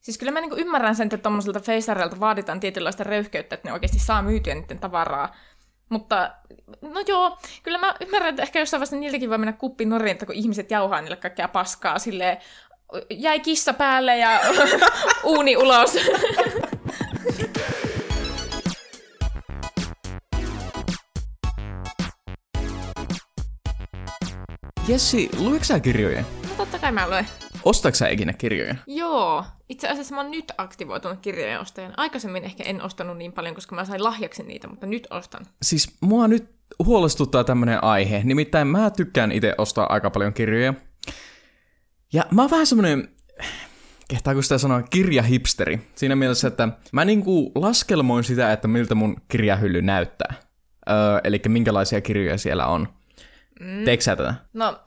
Siis kyllä mä niinku ymmärrän sen, että tuommoiselta feisareilta vaaditaan tietynlaista röyhkeyttä, että ne oikeasti saa myytyä niiden tavaraa. Mutta no joo, kyllä mä ymmärrän, että ehkä jossain vaiheessa niiltäkin voi mennä kuppi että kun ihmiset jauhaa niille kaikkea paskaa silleen, jäi kissa päälle ja uuni ulos. Jessi, luetko sä kirjoja? no totta kai mä luen. Ostatko sä ikinä kirjoja? Joo, itse asiassa mä oon nyt aktivoitunut kirjojen ostajan. Aikaisemmin ehkä en ostanut niin paljon, koska mä sain lahjaksi niitä, mutta nyt ostan. Siis mua nyt huolestuttaa tämmönen aihe. Nimittäin mä tykkään itse ostaa aika paljon kirjoja. Ja mä oon vähän semmonen, kehtaako sitä sanoa, kirjahipsteri. Siinä mielessä, että mä niinku laskelmoin sitä, että miltä mun kirjahylly näyttää. Öö, eli minkälaisia kirjoja siellä on. Mm. Teekö sä tätä? No,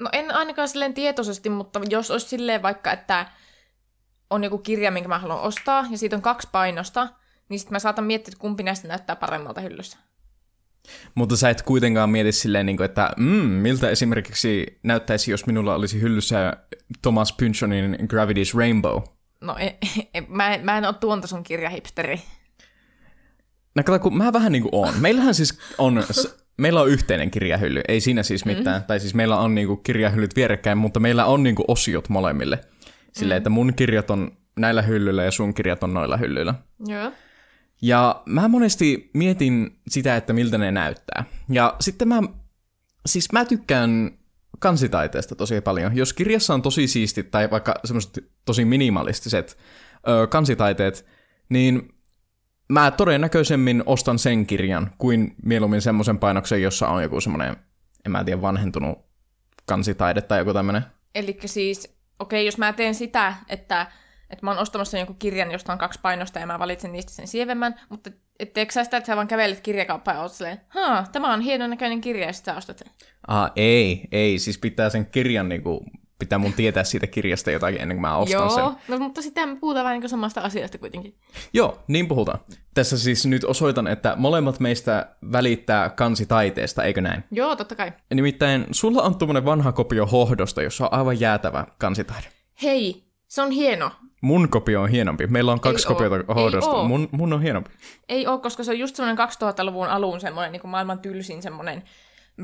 no en ainakaan silleen tietoisesti, mutta jos olisi silleen vaikka, että on joku kirja, minkä mä haluan ostaa, ja siitä on kaksi painosta, niin sitten mä saatan miettiä, että kumpi näistä näyttää paremmalta hyllyssä. Mutta sä et kuitenkaan mieti silleen, niin kuin, että mm, miltä esimerkiksi näyttäisi, jos minulla olisi hyllyssä Thomas Pynchonin Gravity's Rainbow. No, e, e, mä, en- mä en ole tuon tason kirjahipsteri. No kato, kun mä vähän niin kuin on. Meillähän siis on, meillä on yhteinen kirjahylly, ei siinä siis mitään. Mm. Tai siis meillä on niin kuin kirjahyllyt vierekkäin, mutta meillä on niin kuin osiot molemmille. Silleen, mm. että mun kirjat on näillä hyllyillä ja sun kirjat on noilla hyllyillä. Joo. Ja mä monesti mietin sitä, että miltä ne näyttää. Ja sitten mä, siis mä tykkään kansitaiteesta tosi paljon. Jos kirjassa on tosi siistit tai vaikka semmoiset tosi minimalistiset ö, kansitaiteet, niin mä todennäköisemmin ostan sen kirjan kuin mieluummin semmoisen painoksen, jossa on joku semmoinen, en mä tiedä, vanhentunut kansitaide tai joku tämmöinen. Eli siis, okei, jos mä teen sitä, että, että mä oon ostamassa jonkun kirjan, josta on kaksi painosta ja mä valitsen niistä sen sievemmän, mutta et teekö sä sitä, että sä vaan kävelet kirjakauppaan ja oot silleen, haa, tämä on hienon näköinen kirja ja sit sä ostat sen. Ah, ei, ei, siis pitää sen kirjan niinku, pitää mun tietää siitä kirjasta jotakin ennen kuin mä ostan Joo, sen. no, mutta sitä me puhutaan vähän niin samasta asiasta kuitenkin. Joo, niin puhutaan. Tässä siis nyt osoitan, että molemmat meistä välittää kansitaiteesta, eikö näin? Joo, totta kai. Nimittäin sulla on tuommoinen vanha kopio Hohdosta, jossa on aivan jäätävä kansitaide. Hei, se on hieno. Mun kopio on hienompi. Meillä on kaksi oo. kopiota Ei Hohdosta. oo. Mun, mun on hienompi. Ei ole, koska se on just semmoinen 2000-luvun alun semmoinen niin kuin maailman tylsin semmoinen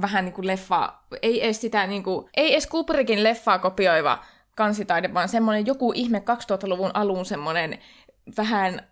vähän niin kuin leffa, ei edes sitä niin kuin, ei edes Kubrickin leffaa kopioiva kansitaide, vaan semmoinen joku ihme 2000-luvun alun semmoinen vähän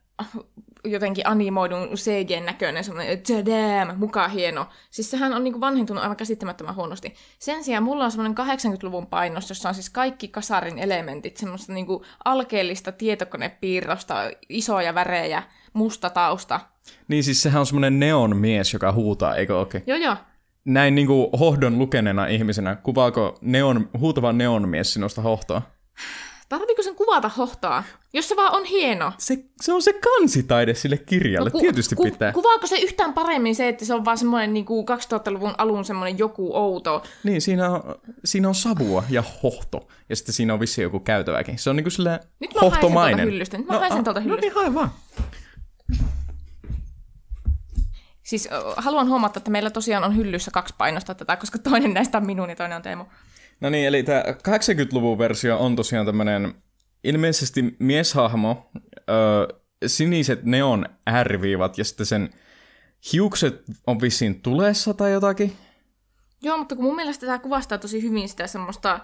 jotenkin animoidun CG-näköinen, semmoinen tadam, mukaan hieno. Siis sehän on niinku vanhentunut aivan käsittämättömän huonosti. Sen sijaan mulla on semmoinen 80-luvun painos, jossa on siis kaikki kasarin elementit, semmoista niinku alkeellista tietokonepiirrosta, isoja värejä, musta tausta. Niin siis sehän on semmoinen neon mies, joka huutaa, eikö okei? Okay. Joo joo, Näin niinku hohdon lukeneena ihmisenä, kuvaako neon, huutava neonmies sinusta hohtoa? tarviiko sen kuvata hohtaa? Jos se vaan on hieno. Se, se on se kansitaide sille kirjalle, no, tietysti ku, pitää. Kuvaako se yhtään paremmin se, että se on vaan semmoinen niinku 2000-luvun alun semmoinen joku outo? Niin, siinä on, siinä on savua ja hohto. Ja sitten siinä on vissiin joku käytäväkin. Se on niinku silleen Nyt mä haisen tuolta hohtomainen. hyllystä. Nyt mä haisen tuolta No hyllystä. niin, hae vaan. Siis haluan huomata, että meillä tosiaan on hyllyssä kaksi painosta tätä, koska toinen näistä on minun ja toinen on Teemu. No niin, eli tämä 80-luvun versio on tosiaan tämmönen ilmeisesti mieshahmo, ö, siniset neon ääriviivat ja sitten sen hiukset on vissiin tulessa tai jotakin. Joo, mutta kun mun mielestä tämä kuvastaa tosi hyvin sitä semmoista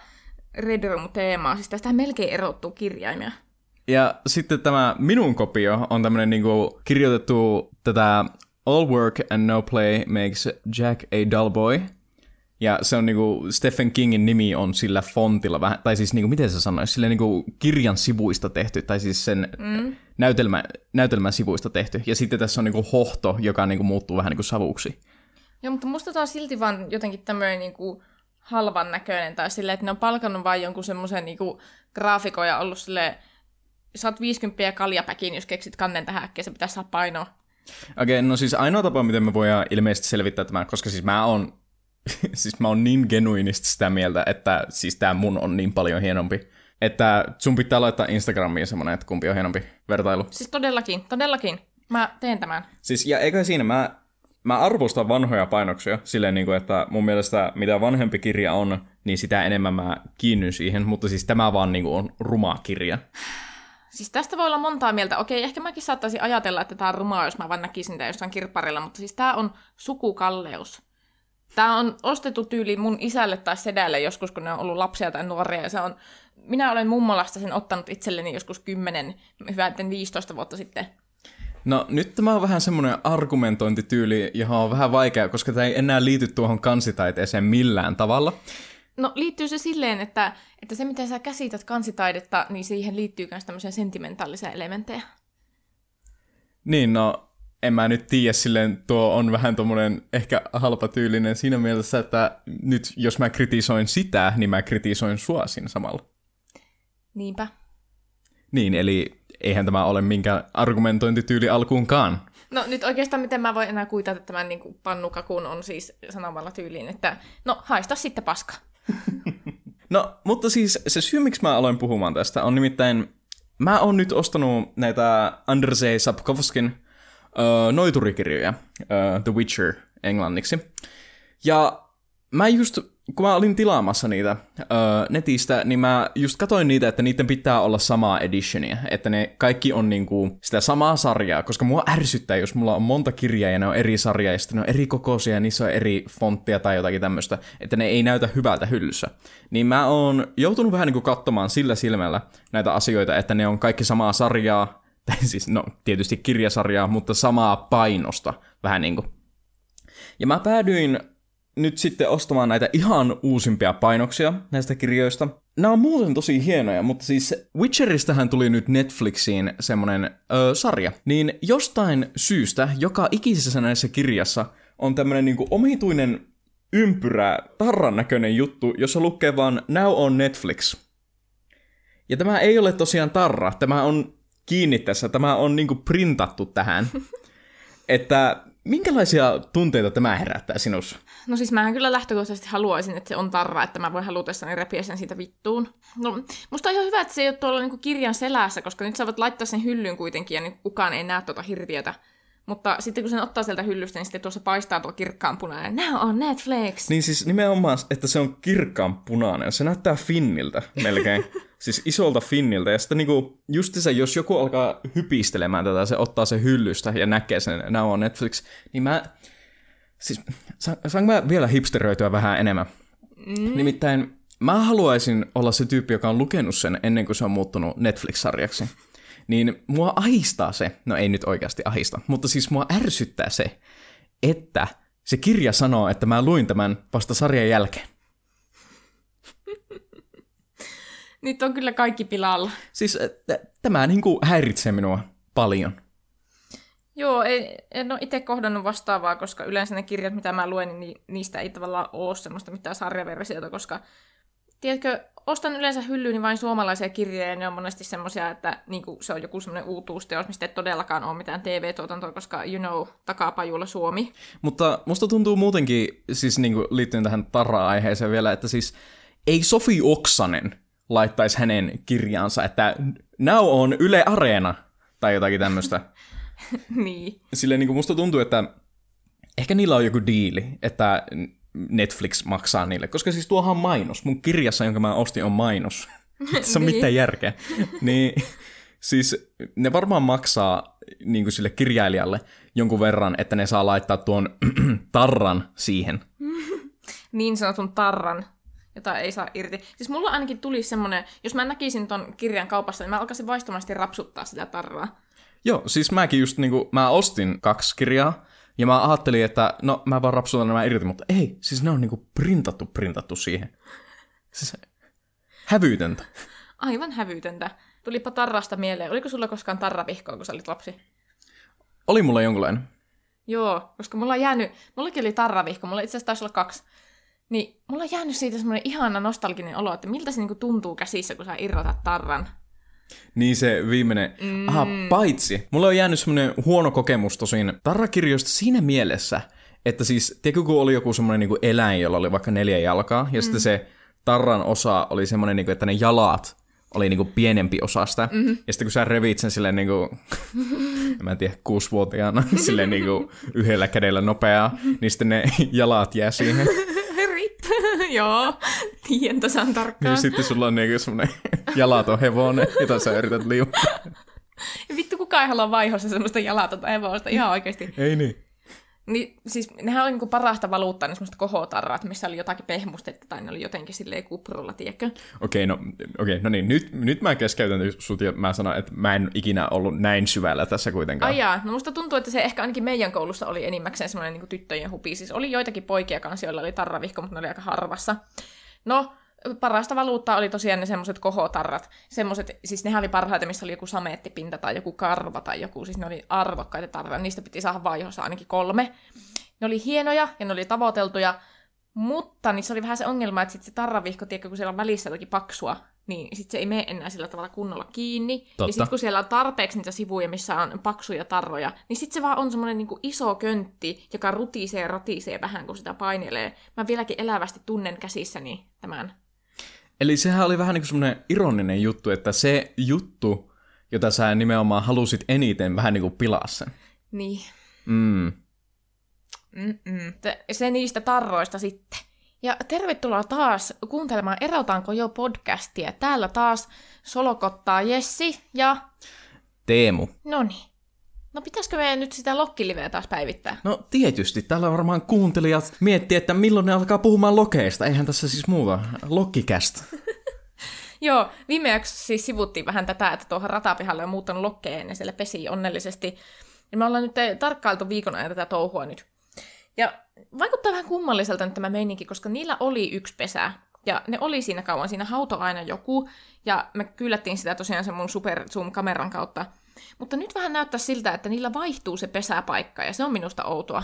Red Room-teemaa, siis tästä melkein erottuu kirjaimia. Ja sitten tämä minun kopio on tämmönen niinku kirjoitettu tätä All work and no play makes Jack a dull boy. Ja se on niinku, Stephen Kingin nimi on sillä fontilla vähän, tai siis niinku, miten se sanoisi, sillä niinku kirjan sivuista tehty, tai siis sen mm. näytelmä, näytelmän sivuista tehty. Ja sitten tässä on niinku hohto, joka niinku muuttuu vähän niinku savuksi. Joo, mutta musta tää on silti vaan jotenkin tämmöinen niinku halvan näköinen, tai silleen, että ne on palkannut vain jonkun semmoisen niinku graafikon ja ollut silleen, saat 50 ja kaljapäkin, jos keksit kannen tähän äkkiä, se pitää saada painoa. Okei, okay, no siis ainoa tapa, miten me voidaan ilmeisesti selvittää tämän, koska siis mä oon, siis mä oon niin genuinisti sitä mieltä, että siis tää mun on niin paljon hienompi, että sun pitää laittaa Instagramiin semmonen, että kumpi on hienompi vertailu. Siis todellakin, todellakin. Mä teen tämän. Siis, ja eikä siinä, mä, mä arvostan vanhoja painoksia silleen, niin kuin, että mun mielestä mitä vanhempi kirja on, niin sitä enemmän mä kiinnyn siihen, mutta siis tämä vaan niin kuin, on ruma kirja. Siis tästä voi olla montaa mieltä. Okei, ehkä mäkin saattaisin ajatella, että tämä on rumaa, jos mä vaan näkisin tämän jossain kirpparilla, mutta siis tämä on sukukalleus. Tämä on ostettu tyyli mun isälle tai sedälle joskus, kun ne on ollut lapsia tai nuoria. Ja se on, minä olen mummolasta sen ottanut itselleni joskus 10, hyvä, 15 vuotta sitten. No nyt tämä on vähän semmoinen argumentointityyli, johon on vähän vaikea, koska tämä ei enää liity tuohon kansitaiteeseen millään tavalla. No liittyy se silleen, että, että se miten sä käsität kansitaidetta, niin siihen liittyy myös tämmöisiä sentimentaalisia elementtejä. Niin, no en mä nyt tiedä, silleen tuo on vähän tommonen ehkä halpa tyylinen siinä mielessä, että nyt jos mä kritisoin sitä, niin mä kritisoin sua siinä samalla. Niinpä. Niin, eli eihän tämä ole minkään argumentointityyli alkuunkaan. No nyt oikeastaan miten mä voin enää kuitata tämän niin kuin pannukakun on siis sanomalla tyyliin, että no haista sitten paska. No, mutta siis se syy, miksi mä aloin puhumaan tästä, on nimittäin, mä oon nyt ostanut näitä Andrzej Sapkowskin uh, noiturikirjoja, uh, The Witcher englanniksi. Ja mä just, kun mä olin tilaamassa niitä uh, netistä, niin mä just katoin niitä, että niiden pitää olla samaa editionia, että ne kaikki on niinku sitä samaa sarjaa, koska mua ärsyttää, jos mulla on monta kirjaa ja ne on eri sarjaa ja sitten ne on eri kokoisia ja niissä on eri fonttia tai jotakin tämmöistä, että ne ei näytä hyvältä hyllyssä. Niin mä oon joutunut vähän niinku katsomaan sillä silmällä näitä asioita, että ne on kaikki samaa sarjaa, tai siis no tietysti kirjasarjaa, mutta samaa painosta vähän niinku. Ja mä päädyin nyt sitten ostamaan näitä ihan uusimpia painoksia näistä kirjoista. Nämä on muuten tosi hienoja, mutta siis Witcheristähän tuli nyt Netflixiin semmonen ö, sarja. Niin jostain syystä joka ikisessä näissä kirjassa on tämmönen niinku omituinen ympyrä, tarran näköinen juttu, jossa lukee vaan Now on Netflix. Ja tämä ei ole tosiaan tarra, tämä on kiinni tässä, tämä on niinku printattu tähän. että minkälaisia tunteita tämä herättää sinussa? No siis mähän kyllä lähtökohtaisesti haluaisin, että se on tarra, että mä voin halutessani repiä sen siitä vittuun. No, musta on ihan hyvä, että se ei ole tuolla niinku kirjan selässä, koska nyt voit laittaa sen hyllyyn kuitenkin ja niin kukaan ei näe tuota hirviötä. Mutta sitten kun sen ottaa sieltä hyllystä, niin sitten tuossa paistaa tuo kirkkaan punainen. Now on Netflix! Niin siis nimenomaan, että se on kirkkaan punainen. Se näyttää Finniltä melkein. siis isolta Finniltä. Ja sitten niinku, justiinsa, jos joku alkaa hypistelemään tätä, se ottaa se hyllystä ja näkee sen Now on Netflix, niin mä... Siis, saanko mä vielä hipsteröityä vähän enemmän? Mm. Nimittäin mä haluaisin olla se tyyppi, joka on lukenut sen ennen kuin se on muuttunut Netflix-sarjaksi niin mua ahistaa se, no ei nyt oikeasti ahista, mutta siis mua ärsyttää se, että se kirja sanoo, että mä luin tämän vasta sarjan jälkeen. Nyt on kyllä kaikki pilalla. Siis t- tämä niin kuin häiritsee minua paljon. Joo, ei, en ole itse kohdannut vastaavaa, koska yleensä ne kirjat, mitä mä luen, niin niistä ei tavallaan ole semmoista mitään sarjaversiota, koska tiedätkö, ostan yleensä hyllyyn vain suomalaisia kirjoja, ja ne on monesti semmoisia, että niin kuin, se on joku semmoinen uutuusteos, mistä ei todellakaan ole mitään TV-tuotantoa, koska you know, takapajulla Suomi. Mutta musta tuntuu muutenkin, siis niin kuin liittyen tähän Tarra-aiheeseen vielä, että siis ei Sofi Oksanen laittaisi hänen kirjaansa, että now on Yle Areena, tai jotakin tämmöistä. niin. Silleen niin kuin musta tuntuu, että ehkä niillä on joku diili, että Netflix maksaa niille. Koska siis tuohan on mainos. Mun kirjassa, jonka mä ostin, on mainos. Se on niin. mitään järkeä. niin, siis ne varmaan maksaa niin kuin sille kirjailijalle jonkun verran, että ne saa laittaa tuon tarran siihen. niin sanotun tarran, jota ei saa irti. Siis mulla ainakin tuli semmoinen, jos mä näkisin ton kirjan kaupassa, niin mä alkaisin vaistomasti rapsuttaa sitä tarraa. Joo, siis mäkin just niinku, mä ostin kaksi kirjaa, ja mä ajattelin, että no mä vaan rapsutan nämä irti, mutta ei, siis ne on niinku printattu, printattu siihen. Siis hävytöntä. Aivan hävytöntä. Tulipa tarrasta mieleen. Oliko sulla koskaan tarravihkoa, kun sä olit lapsi? Oli mulla jonkunlainen. Joo, koska mulla on jäänyt, mullakin oli tarravihko, mulla itse asiassa taisi olla kaksi. Niin mulla on jäänyt siitä semmoinen ihana nostalginen olo, että miltä se niinku tuntuu käsissä, kun sä irrotat tarran. Niin se viimeinen. Mm. Aha, paitsi. Mulla on jäänyt semmoinen huono kokemus tosin tarrakirjoista siinä mielessä, että siis, tiedätkö kun oli joku semmoinen niin eläin, jolla oli vaikka neljä jalkaa, ja mm. sitten se tarran osa oli semmoinen, niin kuin, että ne jalat oli niin kuin pienempi osa sitä. Mm-hmm. Ja sitten kun sä revit sen silleen niin kuin, en mä tiedä, kuusivuotiaana, silleen niin kuin yhdellä kädellä nopeaa, niin sitten ne jalat jää siihen. Joo, tiedän tasan tarkkaan. Niin sitten sulla on niinku semmonen jalaton hevonen, jota sä yrität liukaa. Ja vittu kukaan ei halua vaihossa semmoista jalatonta hevosta, ihan oikeasti. Ei niin. Niin, siis nehän oli niinku parasta valuuttaa, ne semmoista kohotarrat, missä oli jotakin pehmustetta, tai ne oli jotenkin silleen kuprulla, tiedätkö? Okei, no, okei, no niin, nyt, nyt mä keskeytän sut ja mä sanon, että mä en ikinä ollut näin syvällä tässä kuitenkaan. Ai jaa, no musta tuntuu, että se ehkä ainakin meidän koulussa oli enimmäkseen semmoinen niin tyttöjen hupi. Siis oli joitakin poikia kanssa, joilla oli tarravihko, mutta ne oli aika harvassa. No, parasta valuuttaa oli tosiaan ne semmoiset kohotarrat. Semmoiset, siis nehän oli parhaita, missä oli joku sameettipinta tai joku karva tai joku, siis ne oli arvokkaita tarroja. Niistä piti saada vaihossa ainakin kolme. Ne oli hienoja ja ne oli tavoiteltuja, mutta niissä oli vähän se ongelma, että sit se tarravihko, tiedätkö, kun siellä on välissä jotakin paksua, niin sit se ei mene enää sillä tavalla kunnolla kiinni. Totta. Ja sitten kun siellä on tarpeeksi niitä sivuja, missä on paksuja tarroja, niin sitten se vaan on semmoinen niinku iso köntti, joka rutisee ja ratisee vähän, kun sitä painelee. Mä vieläkin elävästi tunnen käsissäni tämän. Eli sehän oli vähän niin kuin semmoinen ironinen juttu, että se juttu, jota sä nimenomaan halusit eniten vähän niin kuin pilaa sen. Niin. Mm. Mm-mm. Se niistä tarroista sitten. Ja tervetuloa taas kuuntelemaan Erotaanko jo podcastia. Täällä taas solokottaa Jessi ja... Teemu. No niin. No pitäisikö meidän nyt sitä lokkiliveä taas päivittää? No tietysti, täällä varmaan kuuntelijat miettii, että milloin ne alkaa puhumaan lokeista. Eihän tässä siis muuta. Lokkikästä. Joo, viime jaksossa siis sivuttiin vähän tätä, että tuohon ratapihalle on muuttanut lokkeen ja siellä pesi onnellisesti. Ja me ollaan nyt tarkkailtu viikon ajan tätä touhua nyt. Ja vaikuttaa vähän kummalliselta nyt tämä meininki, koska niillä oli yksi pesä. Ja ne oli siinä kauan, siinä hauto aina joku. Ja me kyllättiin sitä tosiaan sen mun super zoom-kameran kautta. Mutta nyt vähän näyttää siltä, että niillä vaihtuu se pesäpaikka, ja se on minusta outoa.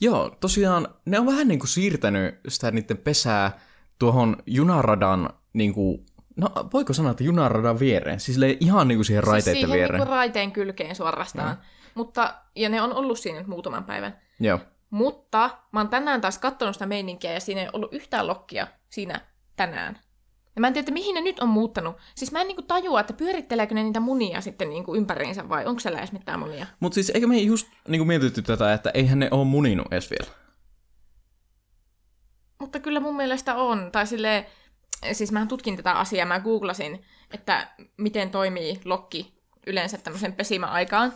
Joo, tosiaan ne on vähän niin kuin siirtänyt sitä niiden pesää tuohon junaradan, niin kuin, no voiko sanoa, että junaradan viereen? Siis ihan niin kuin siihen raiteiden siis siihen viereen. Niin kuin raiteen kylkeen suorastaan. No. Mutta, ja ne on ollut siinä nyt muutaman päivän. Joo. Mutta mä oon tänään taas katsonut sitä meininkiä, ja siinä ei ollut yhtään lokkia siinä tänään. Ja mä en tiedä, että mihin ne nyt on muuttanut. Siis mä en niinku tajua, että pyöritteleekö ne niitä munia sitten niinku ympäriinsä vai onko siellä edes mitään munia. Mutta siis eikö me just niinku mietitty tätä, että eihän ne ole muninut edes vielä? Mutta kyllä mun mielestä on. Tai sille siis mä tutkin tätä asiaa, mä googlasin, että miten toimii lokki yleensä tämmöisen pesimäaikaan.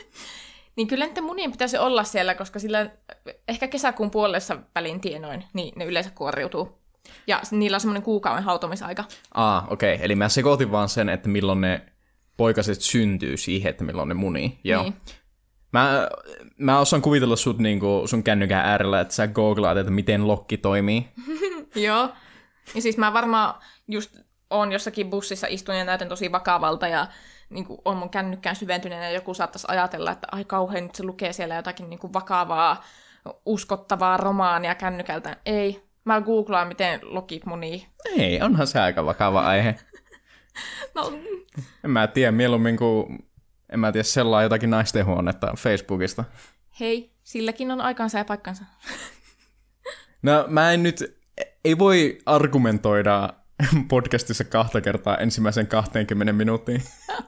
niin kyllä niiden munien pitäisi olla siellä, koska sillä ehkä kesäkuun puolessa välin tienoin, niin ne yleensä kuoriutuu. Ja niillä on semmoinen kuukauden hautomisaika. Aa, okei. Okay. Eli mä sekoitin vaan sen, että milloin ne poikaset syntyy siihen, että milloin ne munii. Joo. Niin. Mä, mä osaan kuvitella sut niinku sun kännykän äärellä, että sä googlaat, että miten lokki toimii. Joo. Ja siis mä varmaan just on jossakin bussissa istun ja näytän tosi vakavalta ja niin kuin on mun kännykkään syventyneenä ja joku saattaisi ajatella, että ai kauhean, nyt se lukee siellä jotakin niin kuin vakavaa, uskottavaa romaania kännykältä. Ei, Mä googlaan, miten lokit munii. Ei, onhan se aika vakava aihe. no. En mä tiedä, mieluummin kuin, en mä tiedä, sellaa jotakin naistenhuonetta Facebookista. Hei, silläkin on aikansa ja paikkansa. no mä en nyt, ei voi argumentoida podcastissa kahta kertaa ensimmäisen 20 minuuttiin.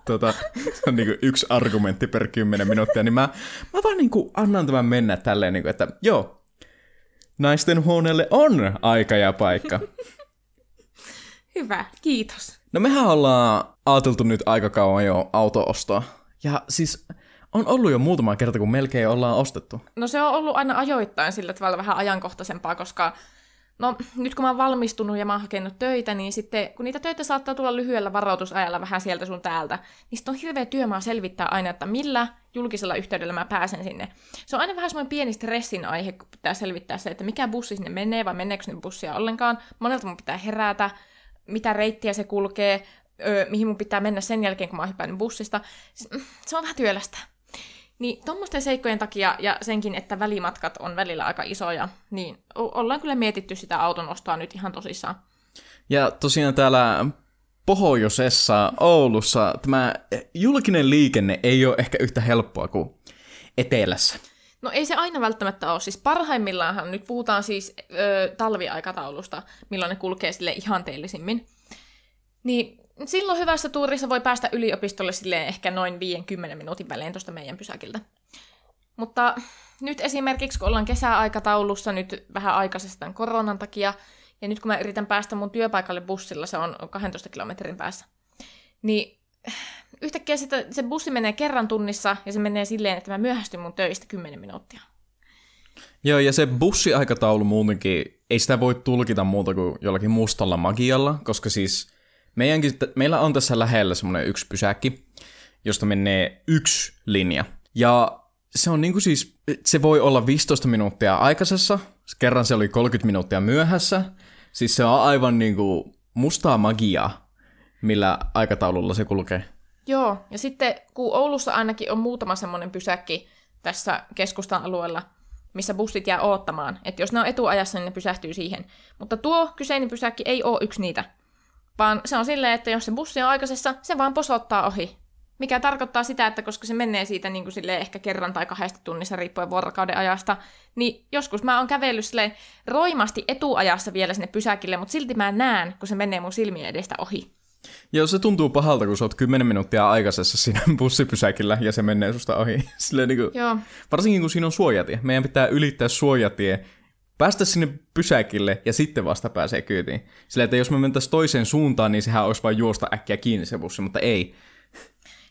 Tota, se on niin yksi argumentti per 10 minuuttia, niin mä, mä vaan niin annan tämän mennä tälleen, niin kuin, että joo, naisten huoneelle on aika ja paikka. Hyvä, kiitos. No mehän ollaan ajateltu nyt aika kauan jo autoostoa. Ja siis on ollut jo muutama kerta, kun melkein ollaan ostettu. No se on ollut aina ajoittain sillä tavalla vähän ajankohtaisempaa, koska No nyt kun mä oon valmistunut ja mä oon hakenut töitä, niin sitten kun niitä töitä saattaa tulla lyhyellä varoitusajalla vähän sieltä sun täältä, niin sitten on hirveä työmaa selvittää aina, että millä julkisella yhteydellä mä pääsen sinne. Se on aina vähän semmoinen pieni stressin aihe, kun pitää selvittää se, että mikä bussi sinne menee vai meneekö sinne bussia ollenkaan, monelta mun pitää herätä, mitä reittiä se kulkee, öö, mihin mun pitää mennä sen jälkeen, kun mä oon bussista. Se on vähän työlästä. Niin tuommoisten seikkojen takia ja senkin, että välimatkat on välillä aika isoja, niin ollaan kyllä mietitty sitä auton ostoa nyt ihan tosissaan. Ja tosiaan täällä pohjoisessa Oulussa tämä julkinen liikenne ei ole ehkä yhtä helppoa kuin etelässä. No ei se aina välttämättä ole. Siis parhaimmillaanhan nyt puhutaan siis ö, talviaikataulusta, milloin ne kulkee sille ihanteellisimmin. Niin silloin hyvässä tuurissa voi päästä yliopistolle sille ehkä noin 50 minuutin välein tuosta meidän pysäkiltä. Mutta nyt esimerkiksi, kun ollaan kesäaikataulussa nyt vähän aikaisesta tämän koronan takia, ja nyt kun mä yritän päästä mun työpaikalle bussilla, se on 12 kilometrin päässä, niin yhtäkkiä sitä, se bussi menee kerran tunnissa, ja se menee silleen, että mä myöhästyn mun töistä 10 minuuttia. Joo, ja se bussiaikataulu muutenkin, ei sitä voi tulkita muuta kuin jollakin mustalla magialla, koska siis meidänkin, meillä on tässä lähellä semmoinen yksi pysäkki, josta menee yksi linja. Ja se on niinku siis, se voi olla 15 minuuttia aikaisessa, kerran se oli 30 minuuttia myöhässä. Siis se on aivan niinku mustaa magiaa, millä aikataululla se kulkee. Joo, ja sitten kun Oulussa ainakin on muutama semmoinen pysäkki tässä keskustan alueella, missä bussit jää oottamaan. Että jos ne on etuajassa, niin ne pysähtyy siihen. Mutta tuo kyseinen pysäkki ei ole yksi niitä. Vaan se on silleen, että jos se bussi on aikaisessa, se vaan posottaa ohi. Mikä tarkoittaa sitä, että koska se menee siitä niin kuin ehkä kerran tai kahdesta tunnissa riippuen vuorokauden ajasta, niin joskus mä oon kävellyt silleen roimasti etuajassa vielä sinne pysäkille, mutta silti mä näen, kun se menee mun silmien edestä ohi. Joo, se tuntuu pahalta, kun sä oot 10 minuuttia aikaisessa siinä bussipysäkillä ja se menee susta ohi. Silleen niin kuin, Joo. Varsinkin kun siinä on suojatie. Meidän pitää ylittää suojatie, päästä sinne pysäkille ja sitten vasta pääsee kyytiin. Sillä että jos me mentäisiin toiseen suuntaan, niin sehän olisi vain juosta äkkiä kiinni se bussi, mutta ei.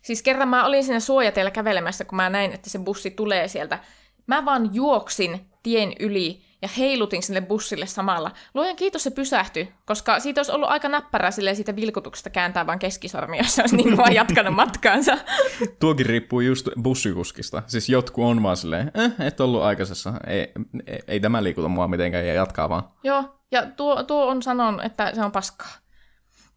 Siis kerran mä olin siinä suojatiellä kävelemässä, kun mä näin, että se bussi tulee sieltä. Mä vaan juoksin tien yli ja heilutin sille bussille samalla. Luojan kiitos se pysähtyi, koska siitä olisi ollut aika näppärää sille siitä vilkutuksesta kääntää vaan keskisormi, jos se olisi niin vaan jatkanut matkaansa. Tuokin riippuu just bussikuskista. Siis jotkut on vaan silleen, eh, et ollut aikaisessa, ei, ei, ei tämä liikuta mua mitenkään ja jatkaa vaan. Joo, ja tuo, tuo on sanon, että se on paskaa.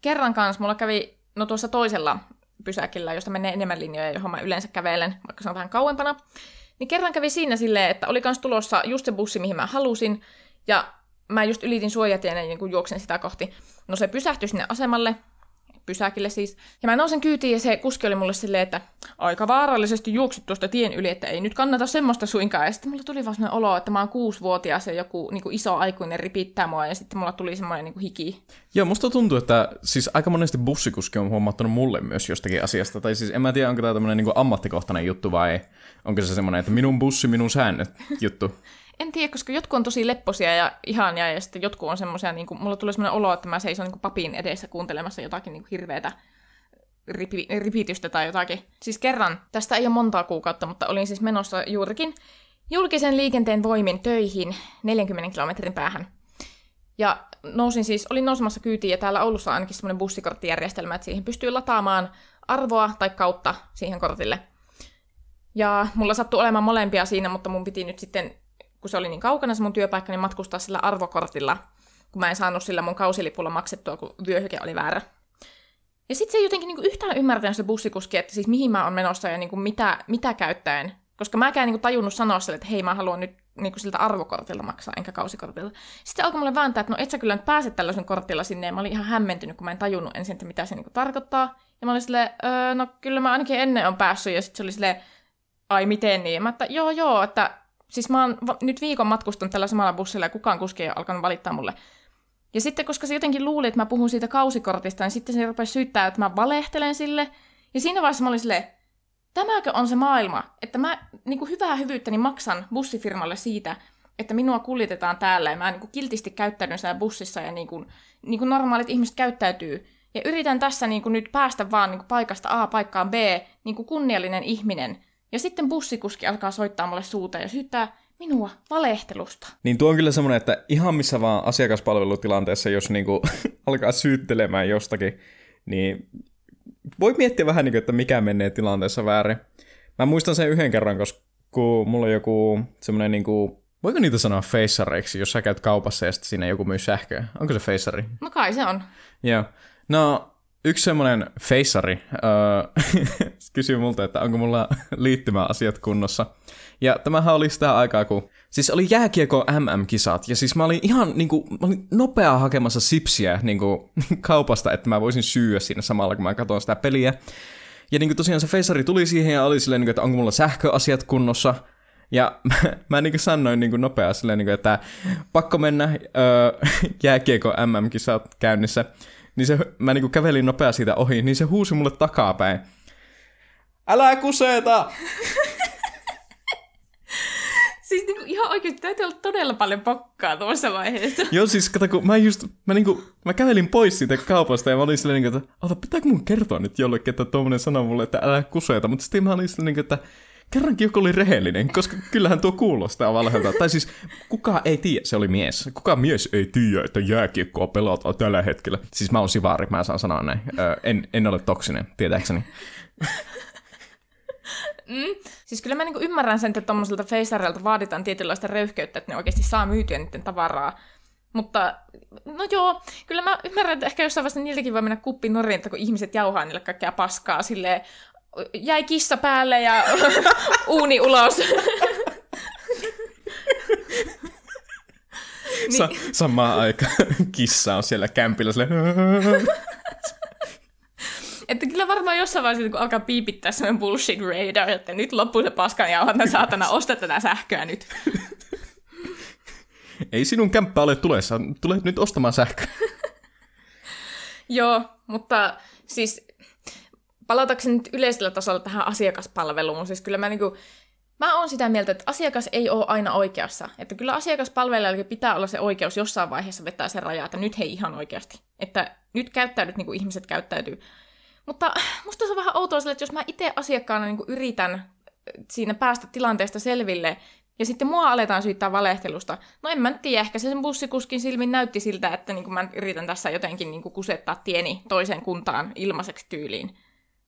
Kerran kanssa mulla kävi, no tuossa toisella pysäkillä, josta menee enemmän linjoja, johon mä yleensä kävelen, vaikka se on vähän kauempana, niin kerran kävi siinä silleen, että oli kans tulossa just se bussi, mihin mä halusin, ja mä just ylitin suojatien ja niin juoksen sitä kohti. No se pysähtyi sinne asemalle, pysäkille siis. Ja mä nousin kyytiin ja se kuski oli mulle silleen, että aika vaarallisesti juoksit tuosta tien yli, että ei nyt kannata semmoista suinkaan. Ja sitten mulla tuli vaan sellainen olo, että mä oon kuusivuotias ja joku niin kuin iso aikuinen ripittää mua ja sitten mulla tuli semmoinen niin kuin hiki. Joo, musta tuntuu, että siis aika monesti bussikuski on huomattanut mulle myös jostakin asiasta. Tai siis en mä tiedä, onko tämä tämmöinen niin ammattikohtainen juttu vai onko se semmoinen, että minun bussi, minun säännöt juttu. En tiedä, koska jotkut on tosi lepposia ja ihania, ja sitten jotkut on semmoisia, niin kuin, mulla tulee semmoinen olo, että mä seison niin kuin papin edessä kuuntelemassa jotakin niin kuin hirveätä ripi, ripitystä tai jotakin. Siis kerran, tästä ei ole montaa kuukautta, mutta olin siis menossa juurikin julkisen liikenteen voimin töihin 40 kilometrin päähän. Ja nousin siis, olin nousemassa kyytiin ja täällä Oulussa on ainakin semmoinen bussikorttijärjestelmä, että siihen pystyy lataamaan arvoa tai kautta siihen kortille. Ja mulla sattui olemaan molempia siinä, mutta mun piti nyt sitten kun se oli niin kaukana se mun työpaikka, niin matkustaa sillä arvokortilla, kun mä en saanut sillä mun kausilipulla maksettua, kun vyöhyke oli väärä. Ja sitten se ei jotenkin niinku yhtään ymmärtänyt se bussikuski, että siis mihin mä oon menossa ja niinku mitä, mitä käyttäen. Koska mäkään niinku tajunnut sanoa sille, että hei mä haluan nyt niinku siltä arvokortilla maksaa, enkä kausikortilla. Sitten alkoi mulle vääntää, että no et sä kyllä nyt pääse tällaisen kortilla sinne. Ja mä olin ihan hämmentynyt, kun mä en tajunnut ensin, että mitä se niinku tarkoittaa. Ja mä olin silleen, öö, no kyllä mä ainakin ennen on päässyt. Ja sitten se oli silleen, ai miten niin? Ja mä että joo joo, että siis mä oon va- nyt viikon matkustanut tällä samalla bussilla ja kukaan kuski ei alkanut valittaa mulle. Ja sitten, koska se jotenkin luuli, että mä puhun siitä kausikortista, niin sitten se rupesi syyttää, että mä valehtelen sille. Ja siinä vaiheessa mä olin silleen, tämäkö on se maailma, että mä niin kuin hyvää hyvyyttäni maksan bussifirmalle siitä, että minua kuljetetaan täällä ja mä niin kuin kiltisti käyttäydyn siellä bussissa ja niin kuin, niin kuin normaalit ihmiset käyttäytyy. Ja yritän tässä niin kuin nyt päästä vaan niin kuin paikasta A paikkaan B, niin kuin kunniallinen ihminen. Ja sitten bussikuski alkaa soittaa mulle suuta ja syyttää minua valehtelusta. Niin tuo on kyllä semmoinen, että ihan missä vaan asiakaspalvelutilanteessa, jos niinku alkaa syyttelemään jostakin, niin voi miettiä vähän, niin kuin, että mikä menee tilanteessa väärin. Mä muistan sen yhden kerran, koska kun mulla on joku semmoinen niin kuin, voiko niitä sanoa feissareiksi, jos sä käyt kaupassa ja sitten siinä joku myy sähköä? Onko se feissari? No kai se on. Joo. No, yksi semmoinen feissari öö, kysyy multa, että onko mulla liittymäasiat kunnossa. Ja tämähän oli sitä aikaa, kun... Siis oli jääkiekko MM-kisat, ja siis mä olin ihan niinku, mä olin nopeaa hakemassa sipsiä niinku, kaupasta, että mä voisin syyä siinä samalla, kun mä katson sitä peliä. Ja niinku tosiaan se feissari tuli siihen ja oli silleen, niinku, että onko mulla sähköasiat kunnossa. Ja mä, mä niin sanoin niin nopeasti silleen, niin kuin, että pakko mennä öö, jääkiekko MM-kisat käynnissä. Niin se, mä niin kävelin nopeasti siitä ohi, niin se huusi mulle takapäin. Älä kuseeta! Siis niinku ihan oikeasti täytyy olla todella paljon pokkaa tuossa vaiheessa. Joo, siis kato, kun mä just, mä niinku, mä kävelin pois siitä kaupasta ja mä olin silleen, niinku, että ota, pitääkö mun kertoa nyt jollekin, että tuommoinen sanoo mulle, että älä kuseeta, mutta sitten mä olin silleen, niinku, että kerrankin joku oli rehellinen, koska kyllähän tuo kuulostaa valheelta. tai siis kuka ei tiedä, se oli mies. Kuka mies ei tiedä, että jääkiekkoa pelataan tällä hetkellä. Siis mä oon sivaari, mä saan sanoa näin. Öö, en, en ole toksinen, tietääkseni. Mm. Siis kyllä mä niinku ymmärrän sen, että tuommoiselta feisareilta vaaditaan tietynlaista röyhkeyttä, että ne oikeasti saa myytyä niiden tavaraa. Mutta no joo, kyllä mä ymmärrän, että ehkä jossain vaiheessa niiltäkin voi mennä kuppi norin, kun ihmiset jauhaa niille kaikkea paskaa silleen, jäi kissa päälle ja uuni ulos. niin. Sa- samaan aikaan kissa on siellä kämpillä silleen... Että kyllä varmaan jossain vaiheessa, kun alkaa piipittää semmoinen bullshit radar, että nyt loppuu se paskan ja että saatana, osta tätä sähköä nyt. Ei sinun kämppä ole tulessa, tulet nyt ostamaan sähköä. Joo, mutta siis palatakseni nyt yleisellä tasolla tähän asiakaspalveluun, siis kyllä mä niinku, Mä oon sitä mieltä, että asiakas ei ole aina oikeassa. Että kyllä asiakaspalvelijallakin pitää olla se oikeus jossain vaiheessa vetää se raja, että nyt hei ihan oikeasti. Että nyt käyttäydyt niin kuin ihmiset käyttäytyy. Mutta musta se on vähän outoa sille, että jos mä itse asiakkaana niin yritän siinä päästä tilanteesta selville, ja sitten mua aletaan syyttää valehtelusta. No en mä tiedä, ehkä se sen bussikuskin silmin näytti siltä, että niin mä yritän tässä jotenkin niin kusettaa tieni toiseen kuntaan ilmaiseksi tyyliin.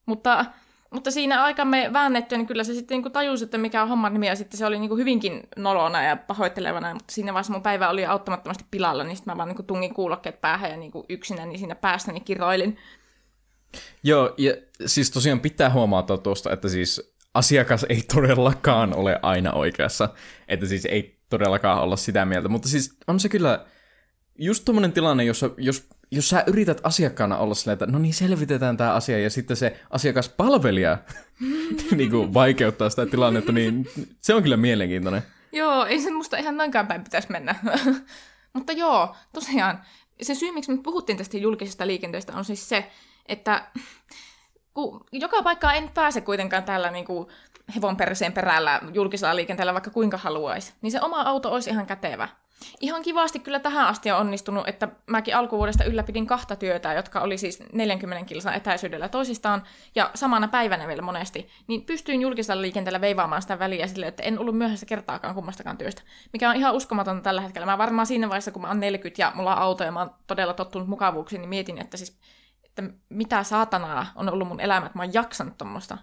Mutta, mutta siinä aikamme väännettyä, niin kyllä se sitten niin tajusi, että mikä on homman nimi, ja sitten se oli niin hyvinkin nolona ja pahoittelevana, mutta siinä vaiheessa mun päivä oli auttamattomasti pilalla, niin sitten mä vaan niin tungin kuulokkeet päähän ja niin yksinä niin siinä päässäni kiroilin. Joo, ja siis tosiaan pitää huomata tuosta, että siis asiakas ei todellakaan ole aina oikeassa. Että siis ei todellakaan olla sitä mieltä. Mutta siis on se kyllä just tommonen tilanne, jossa jos, jos sä yrität asiakkaana olla silleen, että no niin selvitetään tämä asia, ja sitten se asiakaspalvelija niin kuin vaikeuttaa sitä tilannetta, niin se on kyllä mielenkiintoinen. Joo, ei se musta ihan noinkaan päin pitäisi mennä. Mutta joo, tosiaan, se syy, miksi me puhuttiin tästä julkisesta liikenteestä, on siis se, että kun joka paikkaan en pääse kuitenkaan tällä niin kuin hevon perseen perällä julkisella liikenteellä vaikka kuinka haluaisi, niin se oma auto olisi ihan kätevä. Ihan kivasti kyllä tähän asti on onnistunut, että mäkin alkuvuodesta ylläpidin kahta työtä, jotka oli siis 40 kilsan etäisyydellä toisistaan, ja samana päivänä vielä monesti, niin pystyin julkisella liikenteellä veivaamaan sitä väliä sille, että en ollut myöhässä kertaakaan kummastakaan työstä, mikä on ihan uskomatonta tällä hetkellä. Mä varmaan siinä vaiheessa, kun mä oon 40 ja mulla on auto ja mä oon todella tottunut mukavuuksiin, niin mietin, että siis että mitä saatanaa on ollut mun elämä, että mä oon jaksanut tuommoista.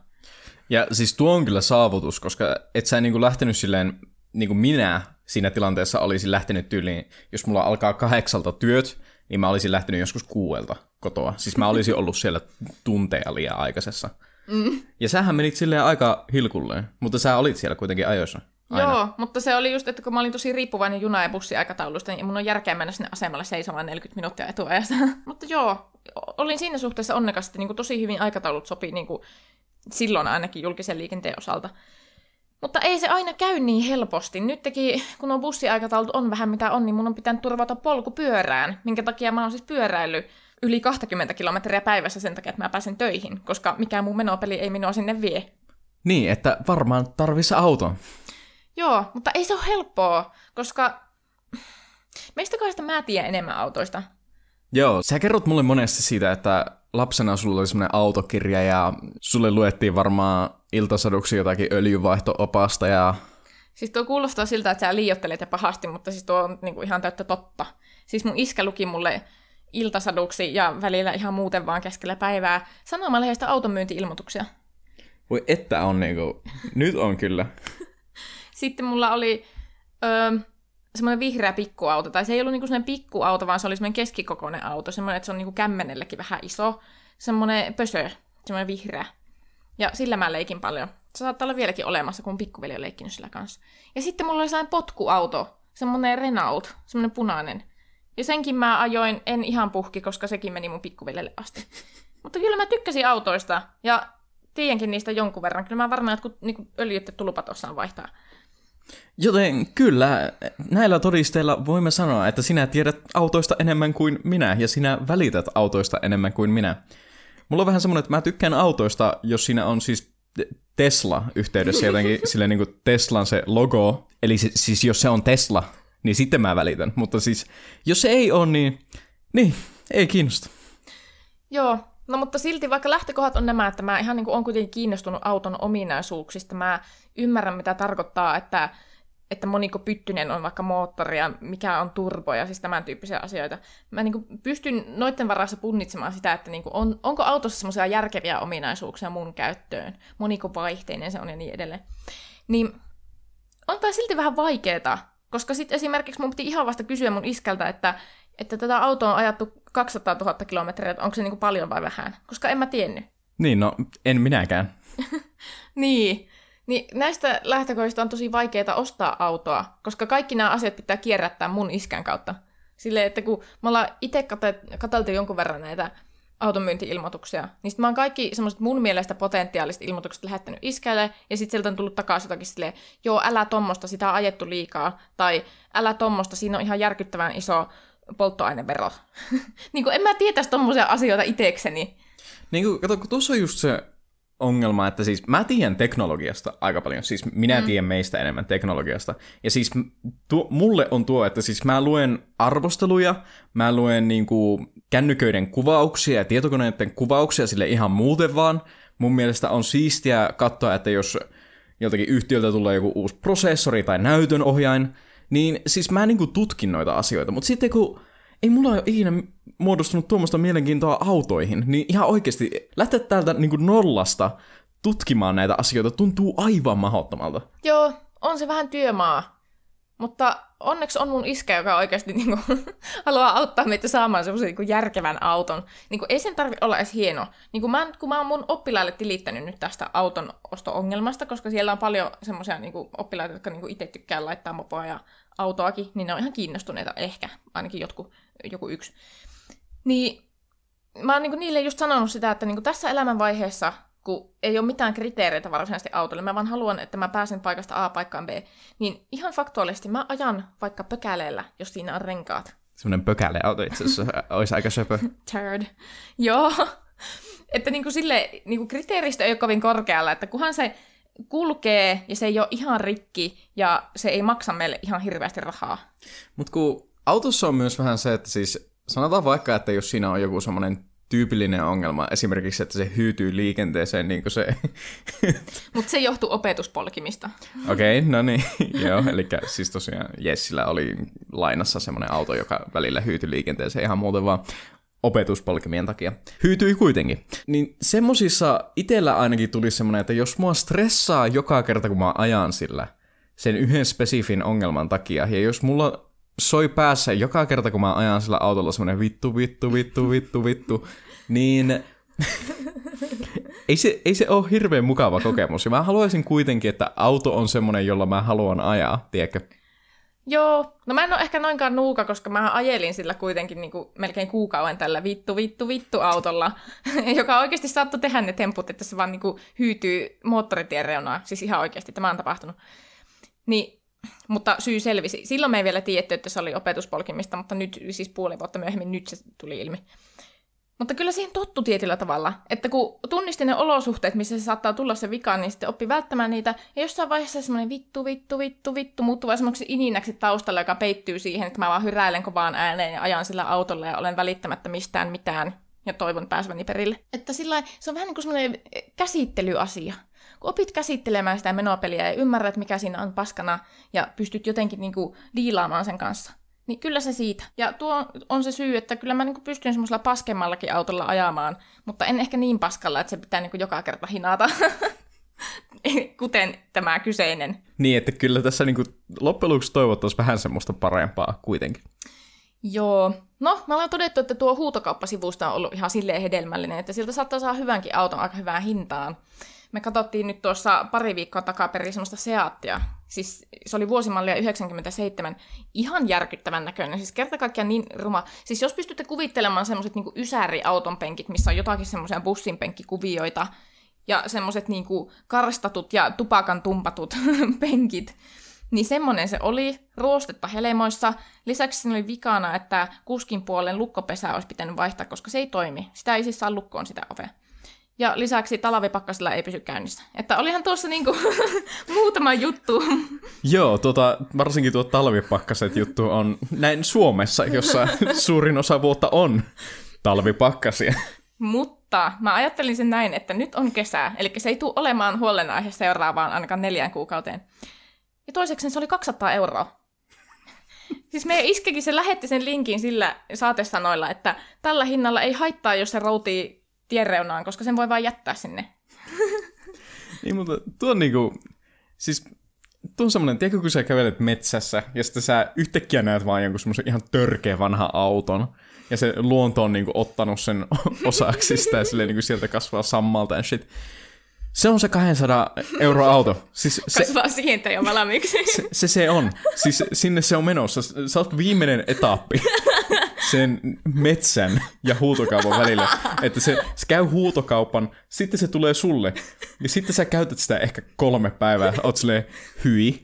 Ja siis tuo on kyllä saavutus, koska et sä niinku lähtenyt silleen, niin kuin minä siinä tilanteessa olisin lähtenyt tyyliin, jos mulla alkaa kahdeksalta työt, niin mä olisin lähtenyt joskus kuuelta kotoa. Siis mä olisin ollut siellä tunteja liian aikaisessa. Mm. Ja sähän menit silleen aika hilkulleen, mutta sä olit siellä kuitenkin ajoissa. Aina. Joo, mutta se oli just, että kun mä olin tosi riippuvainen juna- ja bussiaikataulusta, niin mun on järkeä mennä sinne asemalle seisomaan 40 minuuttia etuajasta. mutta joo, olin siinä suhteessa onnekas, että niin tosi hyvin aikataulut sopii niin kuin silloin ainakin julkisen liikenteen osalta. Mutta ei se aina käy niin helposti. Nyt teki, kun on bussiaikataulut on vähän mitä on, niin mun on pitänyt turvata polku pyörään, minkä takia mä oon siis pyöräillyt yli 20 kilometriä päivässä sen takia, että mä pääsen töihin, koska mikään muu menopeli ei minua sinne vie. Niin, että varmaan tarvissa auto. Joo, mutta ei se ole helppoa, koska meistä kahdesta mä tiedän enemmän autoista. Joo, sä kerrot mulle monesti siitä, että lapsena sulla oli semmoinen autokirja ja sulle luettiin varmaan iltasaduksi jotakin öljyvaihto-opasta ja... Siis tuo kuulostaa siltä, että sä liiottelet ja pahasti, mutta siis tuo on niinku ihan täyttä totta. Siis mun iskä luki mulle iltasaduksi ja välillä ihan muuten vaan keskellä päivää sanomalehdestä automyynti-ilmoituksia. Voi että on niinku, nyt on kyllä. Sitten mulla oli öö, semmoinen vihreä pikkuauto, tai se ei ollut niinku semmoinen pikkuauto, vaan se oli semmoinen keskikokoinen auto, semmoinen, että se on niinku kämmenellekin vähän iso, semmoinen pösö, semmoinen vihreä. Ja sillä mä leikin paljon. Se saattaa olla vieläkin olemassa, kun pikkuveli on leikkinyt sillä kanssa. Ja sitten mulla oli sellainen potkuauto, semmoinen Renault, semmoinen punainen. Ja senkin mä ajoin, en ihan puhki, koska sekin meni mun pikkuvelelle asti. Mutta kyllä mä tykkäsin autoista, ja tiedänkin niistä jonkun verran. Kyllä mä varmaan jotkut niin öljyttetty lupa tuossa vaihtaa. Joten kyllä, näillä todisteilla voimme sanoa, että sinä tiedät autoista enemmän kuin minä, ja sinä välität autoista enemmän kuin minä. Mulla on vähän semmoinen, että mä tykkään autoista, jos siinä on siis Tesla-yhteydessä jotenkin sille niin kuin Teslan se logo, eli se, siis jos se on Tesla, niin sitten mä välitän. Mutta siis, jos se ei ole, niin, niin ei kiinnosta. Joo, no mutta silti vaikka lähtökohdat on nämä, että mä ihan niin kuin on kuitenkin kiinnostunut auton ominaisuuksista, mä ymmärrän mitä tarkoittaa, että että moniko pyttynen on vaikka moottori ja mikä on turbo ja siis tämän tyyppisiä asioita. Mä niin kuin pystyn noiden varassa punnitsemaan sitä, että niin kuin on, onko autossa semmoisia järkeviä ominaisuuksia mun käyttöön, moniko vaihteinen se on ja niin edelleen. Niin on tämä silti vähän vaikeeta, koska sitten esimerkiksi mun piti ihan vasta kysyä mun iskältä, että, että tätä autoa on ajattu 200 000 kilometriä, että onko se niin kuin paljon vai vähän, koska en mä tiennyt. Niin, no en minäkään. niin, niin näistä lähtökohdista on tosi vaikeaa ostaa autoa, koska kaikki nämä asiat pitää kierrättää mun iskän kautta. Silleen, että kun me ollaan itse katseltu jonkun verran näitä automyynti-ilmoituksia, niin sitten mä oon kaikki semmoiset mun mielestä potentiaaliset ilmoitukset lähettänyt iskälle, ja sitten sieltä on tullut takaisin jotakin silleen, joo, älä tommosta, sitä on ajettu liikaa, tai älä tommosta, siinä on ihan järkyttävän iso polttoainevero. niin kuin en mä tietäisi tommosia asioita itekseni. Niin kuin, kato, kun tuossa on just se ongelma, että siis mä tiedän teknologiasta aika paljon, siis minä mm. tiedän meistä enemmän teknologiasta. Ja siis tuo, mulle on tuo, että siis mä luen arvosteluja, mä luen niinku kännyköiden kuvauksia ja tietokoneiden kuvauksia sille ihan muuten vaan. Mun mielestä on siistiä katsoa, että jos joltakin yhtiöltä tulee joku uusi prosessori tai näytönohjain, niin siis mä niinku tutkin noita asioita, mutta sitten kun ei mulla ole ikinä muodostunut tuommoista mielenkiintoa autoihin, niin ihan oikeasti lähteä täältä niin kuin nollasta tutkimaan näitä asioita tuntuu aivan mahdottomalta. Joo, on se vähän työmaa. Mutta onneksi on mun iskä, joka oikeasti niin kuin, haluaa auttaa meitä saamaan semmoisen niin järkevän auton. Niin kuin, ei sen tarvi olla edes hieno. Niin kuin mä, kun mä oon mun oppilaille tilittänyt nyt tästä auton osto-ongelmasta, koska siellä on paljon semmoisia niin oppilaita, jotka niin itse tykkää laittaa mopoa ja autoakin, niin ne on ihan kiinnostuneita ehkä, ainakin jotkut, joku yksi. Niin mä oon niin niille just sanonut sitä, että niin tässä elämänvaiheessa, kun ei ole mitään kriteereitä varsinaisesti autolle, mä vaan haluan, että mä pääsen paikasta A paikkaan B, niin ihan faktuaalisesti mä ajan vaikka pökäleellä, jos siinä on renkaat. Semmoinen pökäleauto itse asiassa olisi aika söpö. Turd. Joo. Että niin kuin sille, niin kuin kriteeristö ei ole kovin korkealla, että kunhan se kulkee ja se ei ole ihan rikki ja se ei maksa meille ihan hirveästi rahaa. Mutta kun autossa on myös vähän se, että siis sanotaan vaikka, että jos siinä on joku semmoinen tyypillinen ongelma, esimerkiksi, että se hyytyy liikenteeseen niin kuin se... Mutta se johtuu opetuspolkimista. Okei, okay, no niin, joo, eli siis tosiaan Jessillä oli lainassa semmoinen auto, joka välillä hyytyi liikenteeseen ihan muuten vaan opetuspolkimien takia. Hyytyi kuitenkin. Niin semmosissa itellä ainakin tuli semmoinen, että jos mua stressaa joka kerta, kun mä ajan sillä, sen yhden spesifin ongelman takia, ja jos mulla soi päässä joka kerta, kun mä ajan sillä autolla semmoinen vittu, vittu, vittu, vittu, vittu, niin ei se, ei se ole hirveän mukava kokemus. Ja mä haluaisin kuitenkin, että auto on semmoinen, jolla mä haluan ajaa, tiedätkö? Joo, no mä en ole ehkä noinkaan nuuka, koska mä ajelin sillä kuitenkin niin kuin melkein kuukauden tällä vittu, vittu, vittu autolla, joka oikeasti saattoi tehdä ne temput, että se vaan niin kuin hyytyy moottoritien reunaa. Siis ihan oikeasti, tämä on tapahtunut. Niin, mutta syy selvisi. Silloin me ei vielä tiedetty, että se oli opetuspolkimista, mutta nyt, siis puoli vuotta myöhemmin, nyt se tuli ilmi. Mutta kyllä siihen tottu tietyllä tavalla, että kun tunnisti ne olosuhteet, missä se saattaa tulla se vika, niin sitten oppi välttämään niitä. Ja jossain vaiheessa semmoinen vittu, vittu, vittu, vittu muuttuu semmoiksi ininäksi taustalla, joka peittyy siihen, että mä vaan hyräilen kovaan ääneen ja ajan sillä autolla ja olen välittämättä mistään mitään ja toivon pääseväni perille. Että sillä se on vähän niin kuin semmoinen käsittelyasia. Kun opit käsittelemään sitä menopeliä ja ymmärrät, mikä siinä on paskana ja pystyt jotenkin niin kuin diilaamaan sen kanssa, niin kyllä se siitä. Ja tuo on se syy, että kyllä mä niin pystyn semmoisella paskemmallakin autolla ajamaan, mutta en ehkä niin paskalla, että se pitää niin joka kerta hinata. Kuten tämä kyseinen. Niin, että kyllä tässä niin loppujen lopuksi toivottaisiin vähän semmoista parempaa kuitenkin. Joo. No, mä olen todettu, että tuo huutokauppasivusta on ollut ihan silleen hedelmällinen, että siltä saattaa saada hyvänkin auton aika hyvään hintaan. Me katsottiin nyt tuossa pari viikkoa takaperin semmoista Seattia. Siis se oli vuosimallia 97. Ihan järkyttävän näköinen. Siis kerta kaikkiaan niin ruma. Siis jos pystytte kuvittelemaan semmoiset niinku ysäri-auton penkit, missä on jotakin semmoisia bussin penkkikuvioita, ja semmoiset niinku karstatut ja tupakan tumpatut penkit, niin semmonen se oli, ruostetta helmoissa. Lisäksi siinä oli vikana, että kuskin puolen lukkopesä olisi pitänyt vaihtaa, koska se ei toimi. Sitä ei siis saa lukkoon sitä ovea. Ja lisäksi talvipakkasilla ei pysy käynnissä. Että olihan tuossa niinku muutama juttu. Joo, tota, varsinkin tuo talvipakkaset juttu on näin Suomessa, jossa suurin osa vuotta on talvipakkasia. Mutta mä ajattelin sen näin, että nyt on kesä, eli se ei tule olemaan huolenaihe seuraavaan ainakaan neljään kuukauteen. Ja toiseksi se oli 200 euroa. Siis meidän iskekin se lähetti sen linkin sillä saatesanoilla, että tällä hinnalla ei haittaa, jos se routii tien koska sen voi vain jättää sinne. niin, mutta tuo on niinku, siis tuo on semmoinen, tiedätkö, kun sä kävelet metsässä, ja sitten sä yhtäkkiä näet vaan jonkun semmoisen ihan törkeä vanha auton, ja se luonto on niinku ottanut sen osaksi sitä, ja silleen niinku sieltä kasvaa sammalta ja shit. Se on se 200 euro auto. Siis se, Kasvaa sientä jo valmiiksi. Se, se, se on. Siis sinne se on menossa. Sä oot viimeinen etappi sen metsän ja huutokaupan välillä. Että se, se käy huutokaupan, sitten se tulee sulle. Ja sitten sä käytät sitä ehkä kolme päivää. Oot silleen, hyi.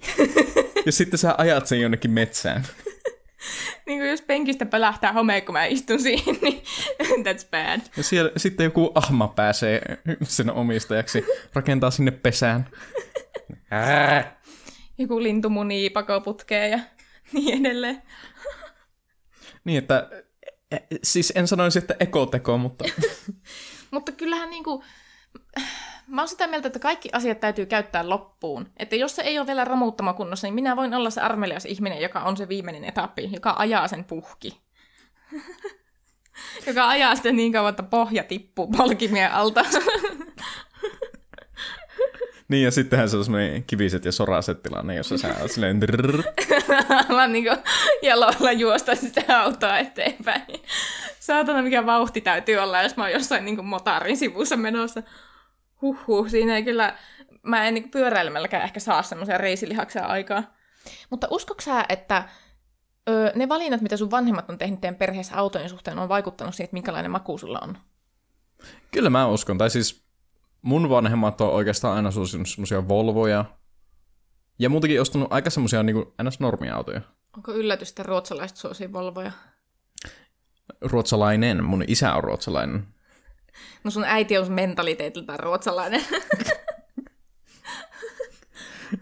Ja sitten sä ajat sen jonnekin metsään. niin kuin jos penkistä pälähtää home, kun mä istun siihen, niin that's bad. Ja siellä sitten joku ahma pääsee sen omistajaksi, rakentaa sinne pesään. Ää. Joku lintu munii pakoputkeen ja niin edelleen. Niin, että e, siis en sanoisi, että ekoteko, mutta... mutta kyllähän niinku, mä oon sitä mieltä, että kaikki asiat täytyy käyttää loppuun. Että jos se ei ole vielä romuuttamakunnossa, niin minä voin olla se armelias ihminen, joka on se viimeinen etappi, joka ajaa sen puhki. joka ajaa sitä niin kauan, että pohja tippuu polkimien alta. Niin, ja sittenhän se on semmoinen kiviset ja soraset tilanne, jossa sä oot silleen... Mä niinku jaloilla juosta sitä autoa eteenpäin. Saatana, mikä vauhti täytyy olla, jos mä oon jossain niinku motarin sivussa menossa huhhuh, siinä ei kyllä, mä en niin pyöräilmälläkään ehkä saa semmoisia reisilihaksia aikaa. Mutta uskoksä, että ö, ne valinnat, mitä sun vanhemmat on tehnyt teidän perheessä autojen suhteen, on vaikuttanut siihen, että minkälainen maku sulla on? Kyllä mä uskon. Tai siis mun vanhemmat on oikeastaan aina suosinut semmoisia Volvoja. Ja muutenkin ostanut aika semmoisia niin NS-normiautoja. Onko yllätys, että ruotsalaiset suosii Volvoja? Ruotsalainen. Mun isä on ruotsalainen. No sun äiti on mentaliteetiltaan ruotsalainen.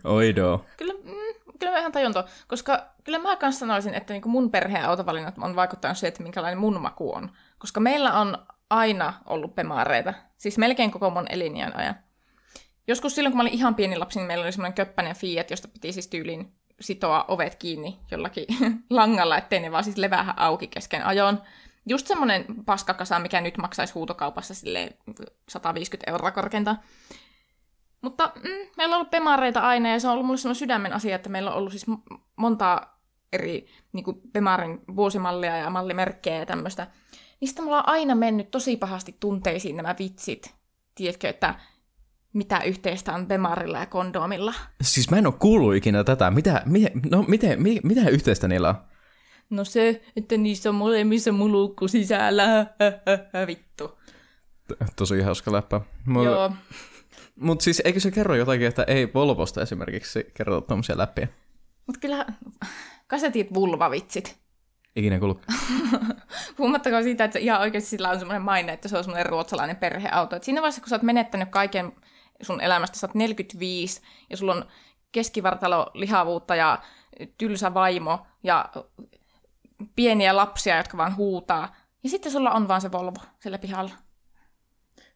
Oido. Kyllä, mm, kyllä mä ihan tajun tuo, koska kyllä mä kanssa sanoisin, että niinku mun perheen autovalinnat on vaikuttanut siihen, että minkälainen mun maku on. Koska meillä on aina ollut pemaareita, siis melkein koko mun eliniän ajan. Joskus silloin, kun mä olin ihan pieni lapsi, niin meillä oli semmoinen köppäinen Fiat, josta piti siis tyyliin sitoa ovet kiinni jollakin langalla, ettei ne vaan siis levähä auki kesken ajon. Just semmoinen paskakasa, mikä nyt maksaisi huutokaupassa sille 150 euroa korkeinta. Mutta mm, meillä on ollut pemareita aina ja se on ollut mulle semmoinen sydämen asia, että meillä on ollut siis monta eri niin kuin Pemarin vuosimallia ja mallimerkkejä ja tämmöistä. Niistä mulla on aina mennyt tosi pahasti tunteisiin nämä vitsit. Tiedätkö, että mitä yhteistä on Bemarilla ja kondomilla? Siis mä en ole kuullut ikinä tätä. Mitä, mi, no, miten, mi, mitä yhteistä niillä on? No se, että niissä on molemmissa mulukku sisällä. Vittu. Tosi hauska läppä. Mut, Joo. Mutta siis eikö se kerro jotakin, että ei Volvosta esimerkiksi kerrota tuommoisia läppiä? Mutta kyllä kasetit vulvavitsit. Ikinä kuullut. Huomattakaa siitä, että ihan oikeasti sillä on semmoinen maine, että se on semmoinen ruotsalainen perheauto. Et siinä vaiheessa, kun sä oot menettänyt kaiken sun elämästä, sä oot 45 ja sulla on keskivartalo lihavuutta ja tylsä vaimo ja pieniä lapsia, jotka vaan huutaa. Ja sitten sulla on vaan se Volvo sillä pihalla.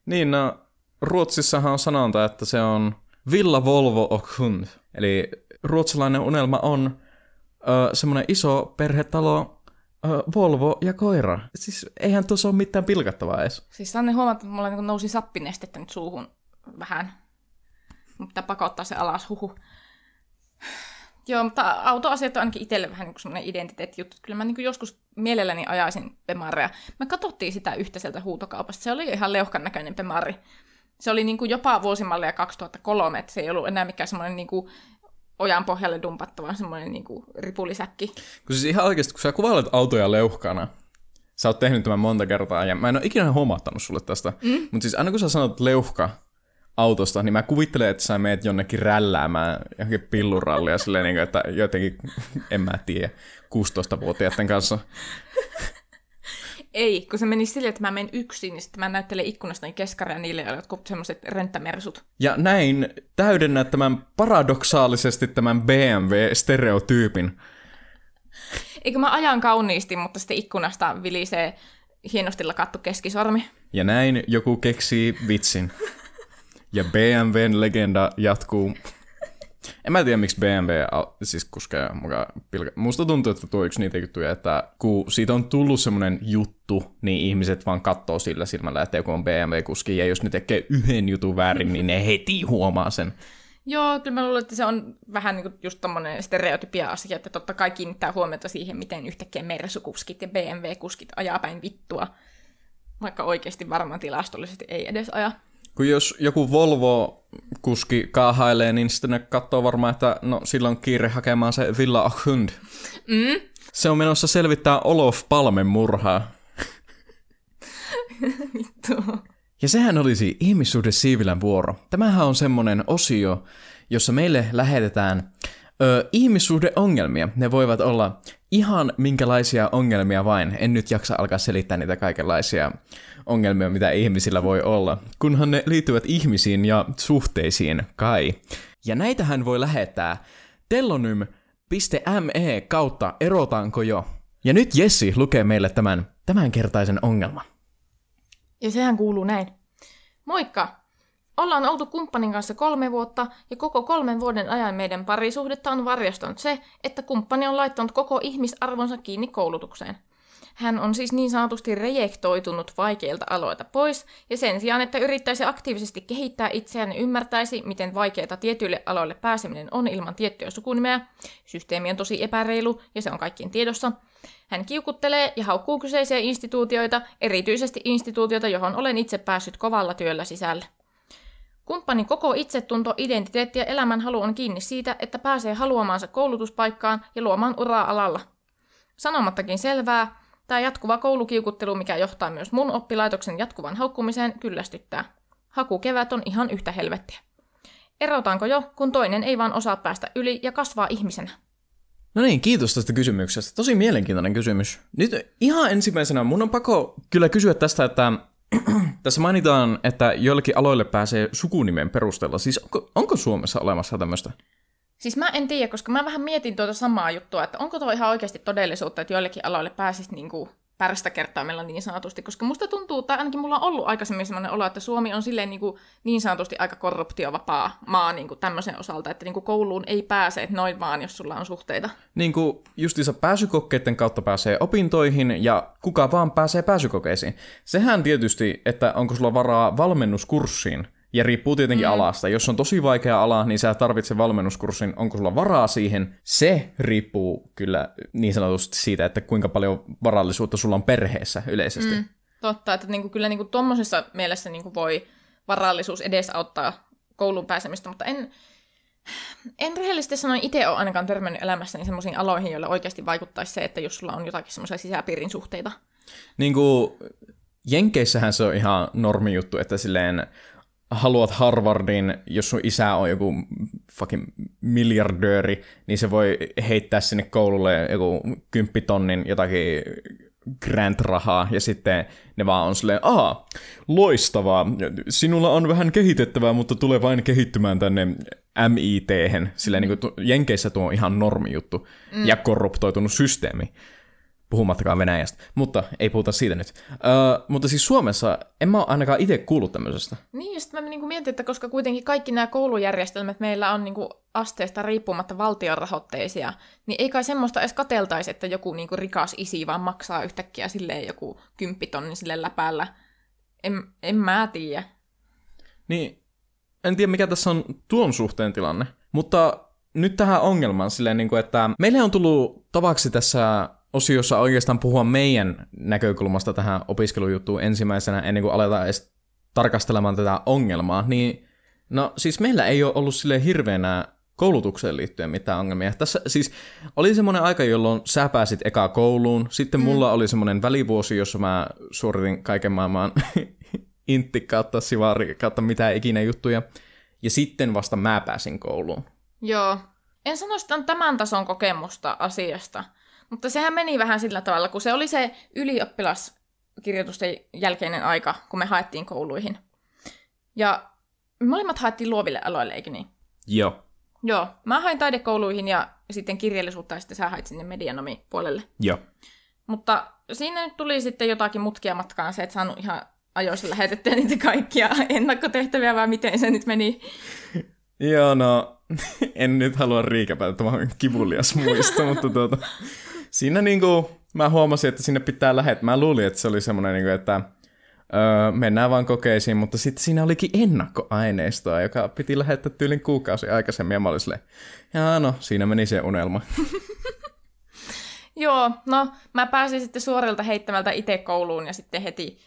Niin, no Ruotsissahan on sanonta, että se on Villa Volvo och hund. Eli ruotsalainen unelma on ö, semmoinen iso perhetalo, Volvo ja koira. Siis eihän tuossa ole mitään pilkattavaa edes. Siis Sanne huomata, että mulla niin nousi sappinestettä nyt suuhun vähän. Mutta pakottaa se alas, huhu. Joo, mutta autoasiat on ainakin itselle vähän niin semmoinen identiteettijuttu. Kyllä mä niin joskus mielelläni ajaisin Pemaria. Me katsottiin sitä yhteiseltä huutokaupasta. Se oli ihan leuhkan näköinen Pemari. Se oli niin kuin jopa vuosimallia 2003, että se ei ollut enää mikään semmoinen niin kuin ojan pohjalle dumpattava semmoinen niin kuin ripulisäkki. Kun siis ihan oikeasti, kun sä kuvailet autoja leuhkana, sä oot tehnyt tämän monta kertaa, ja mä en ole ikinä huomattanut sulle tästä, mm. mutta siis aina kun sä sanot leuhka, autosta, niin mä kuvittelen, että sä meet jonnekin rälläämään johonkin pillurallia silleen, niin kuin, että jotenkin, en mä tiedä, 16-vuotiaiden kanssa. Ei, kun se meni silleen, että mä menen yksin, niin sitten mä näyttelen ikkunasta keskaria niille, joilla jotkut semmoiset rönttämersut. Ja näin täydennät tämän paradoksaalisesti tämän BMW-stereotyypin. Eikö mä ajan kauniisti, mutta sitten ikkunasta vilisee hienosti lakattu keskisormi. Ja näin joku keksii vitsin. Ja BMWn legenda jatkuu. En mä tiedä, miksi BMW siis kuskeja mukaan pilka. Musta tuntuu, että tuo yksi niitä juttuja, että kun siitä on tullut semmoinen juttu, niin ihmiset vaan katsoo sillä silmällä, että joku on BMW-kuski, ja jos ne tekee yhden jutun väärin, niin ne heti huomaa sen. Joo, kyllä mä luulen, että se on vähän niin kuin just tommonen stereotypia asia, että totta kai kiinnittää huomiota siihen, miten yhtäkkiä Mersu-kuskit ja BMW-kuskit ajaa päin vittua, vaikka oikeasti varmaan tilastollisesti ei edes aja. Kun jos joku Volvo-kuski kaahailee, niin sitten ne katsoo varmaan, että no sillä on kiire hakemaan se Villa Ahund. Mm? Se on menossa selvittää Olof Palmen murhaa. Vittu. Ja sehän olisi ihmissuhde Siivilän vuoro. Tämähän on semmonen osio, jossa meille lähetetään ö, ihmissuhdeongelmia. Ne voivat olla ihan minkälaisia ongelmia vain. En nyt jaksa alkaa selittää niitä kaikenlaisia ongelmia, mitä ihmisillä voi olla, kunhan ne liittyvät ihmisiin ja suhteisiin, kai. Ja näitähän voi lähettää tellonym.me kautta erotaanko jo. Ja nyt Jessi lukee meille tämän tämänkertaisen ongelman. Ja sehän kuuluu näin. Moikka! Ollaan oltu kumppanin kanssa kolme vuotta, ja koko kolmen vuoden ajan meidän parisuhdetta on varjostanut se, että kumppani on laittanut koko ihmisarvonsa kiinni koulutukseen. Hän on siis niin sanotusti rejektoitunut vaikeilta aloilta pois, ja sen sijaan, että yrittäisi aktiivisesti kehittää itseään ja ymmärtäisi, miten vaikeita tietyille aloille pääseminen on ilman tiettyä sukunimeä, systeemi on tosi epäreilu, ja se on kaikkien tiedossa, hän kiukuttelee ja haukkuu kyseisiä instituutioita, erityisesti instituutioita, johon olen itse päässyt kovalla työllä sisälle. Kumppanin koko itsetunto, identiteetti ja elämänhalu on kiinni siitä, että pääsee haluamaansa koulutuspaikkaan ja luomaan uraa alalla. Sanomattakin selvää, tämä jatkuva koulukiukuttelu, mikä johtaa myös mun oppilaitoksen jatkuvan haukkumiseen, kyllästyttää. Hakukevät on ihan yhtä helvettiä. Erotaanko jo, kun toinen ei vaan osaa päästä yli ja kasvaa ihmisenä? No niin, kiitos tästä kysymyksestä. Tosi mielenkiintoinen kysymys. Nyt ihan ensimmäisenä mun on pakko kyllä kysyä tästä, että tässä mainitaan, että joillekin aloille pääsee sukunimen perusteella. Siis onko, onko Suomessa olemassa tämmöistä? Siis mä en tiedä, koska mä vähän mietin tuota samaa juttua, että onko tuo ihan oikeasti todellisuutta, että joillekin aloille pääsisi niinku pärstä kertaa meillä niin sanotusti, koska musta tuntuu, tai ainakin mulla on ollut aikaisemmin sellainen olo, että Suomi on silleen niin, kuin, niin sanotusti aika korruptiovapaa maa niin kuin tämmöisen osalta, että niin kuin kouluun ei pääse että noin vaan, jos sulla on suhteita. Niin kuin justiinsa pääsykokkeiden kautta pääsee opintoihin ja kuka vaan pääsee pääsykokeisiin. Sehän tietysti, että onko sulla varaa valmennuskurssiin, ja riippuu tietenkin mm. alasta. Jos on tosi vaikea ala, niin sä tarvitset valmennuskurssin. Onko sulla varaa siihen? Se riippuu kyllä niin sanotusti siitä, että kuinka paljon varallisuutta sulla on perheessä yleisesti. Mm. Totta, että niinku, kyllä niinku tuommoisessa mielessä niinku voi varallisuus edesauttaa kouluun pääsemistä, mutta en, en rehellisesti sanoen itse ole ainakaan törmännyt elämässäni sellaisiin aloihin, joille oikeasti vaikuttaisi se, että jos sulla on jotakin semmoisia sisäpiirin suhteita. Niin kuin Jenkeissähän se on ihan normi juttu, että silleen haluat Harvardin, jos sun isä on joku fucking miljardööri, niin se voi heittää sinne koululle joku kymppitonnin jotakin grant-rahaa, ja sitten ne vaan on silleen, aha, loistavaa, sinulla on vähän kehitettävää, mutta tulee vain kehittymään tänne MIT-hen. Silleen niin kuin, Jenkeissä tuo on ihan normi juttu, mm. ja korruptoitunut systeemi puhumattakaan Venäjästä. Mutta ei puhuta siitä nyt. Öö, mutta siis Suomessa en mä ole ainakaan itse kuullut tämmöisestä. Niin, ja sitten mä niinku mietin, että koska kuitenkin kaikki nämä koulujärjestelmät meillä on niinku asteesta riippumatta valtionrahoitteisia, niin ei kai semmoista edes kateltaisi, että joku niinku rikas isi vaan maksaa yhtäkkiä silleen joku kymppitonni sille läpäällä. En, en mä tiedä. Niin, en tiedä mikä tässä on tuon suhteen tilanne. Mutta nyt tähän ongelmaan silleen, niin kuin, että meille on tullut tavaksi tässä osiossa oikeastaan puhua meidän näkökulmasta tähän opiskelujuttuun ensimmäisenä, ennen kuin aletaan edes tarkastelemaan tätä ongelmaa, niin no siis meillä ei ole ollut sille hirveänä koulutukseen liittyen mitään ongelmia. Tässä siis oli semmoinen aika, jolloin sä pääsit eka kouluun, sitten mm. mulla oli semmoinen välivuosi, jossa mä suoritin kaiken maailman intti kautta sivari kautta mitä ikinä juttuja, ja sitten vasta mä pääsin kouluun. Joo. En sano sitä tämän tason kokemusta asiasta, mutta sehän meni vähän sillä tavalla, kun se oli se ylioppilas kirjoitusten jälkeinen aika, kun me haettiin kouluihin. Ja molemmat haettiin luoville aloille, eikö niin? Joo. Joo, mä hain taidekouluihin ja sitten kirjallisuutta ja sitten sä hait sinne medianomi puolelle. Joo. Mutta siinä nyt tuli sitten jotakin mutkia matkaan, se et saanut ihan ajoissa lähetettyä niitä kaikkia ennakkotehtäviä, vai miten se nyt meni? Joo, no en nyt halua riikäpätä, tämä on kivulias muisto, mutta tuota, siinä niinku, mä huomasin, että sinne pitää lähettää. Mä luulin, että se oli semmoinen, niinku, että öö, mennään vaan kokeisiin, mutta sitten siinä olikin ennakkoaineistoa, joka piti lähettää tyylin kuukausi aikaisemmin, ja mä olin silleen, jaa no, siinä meni se unelma. Joo, no mä pääsin sitten suorilta heittämältä itse kouluun ja sitten heti,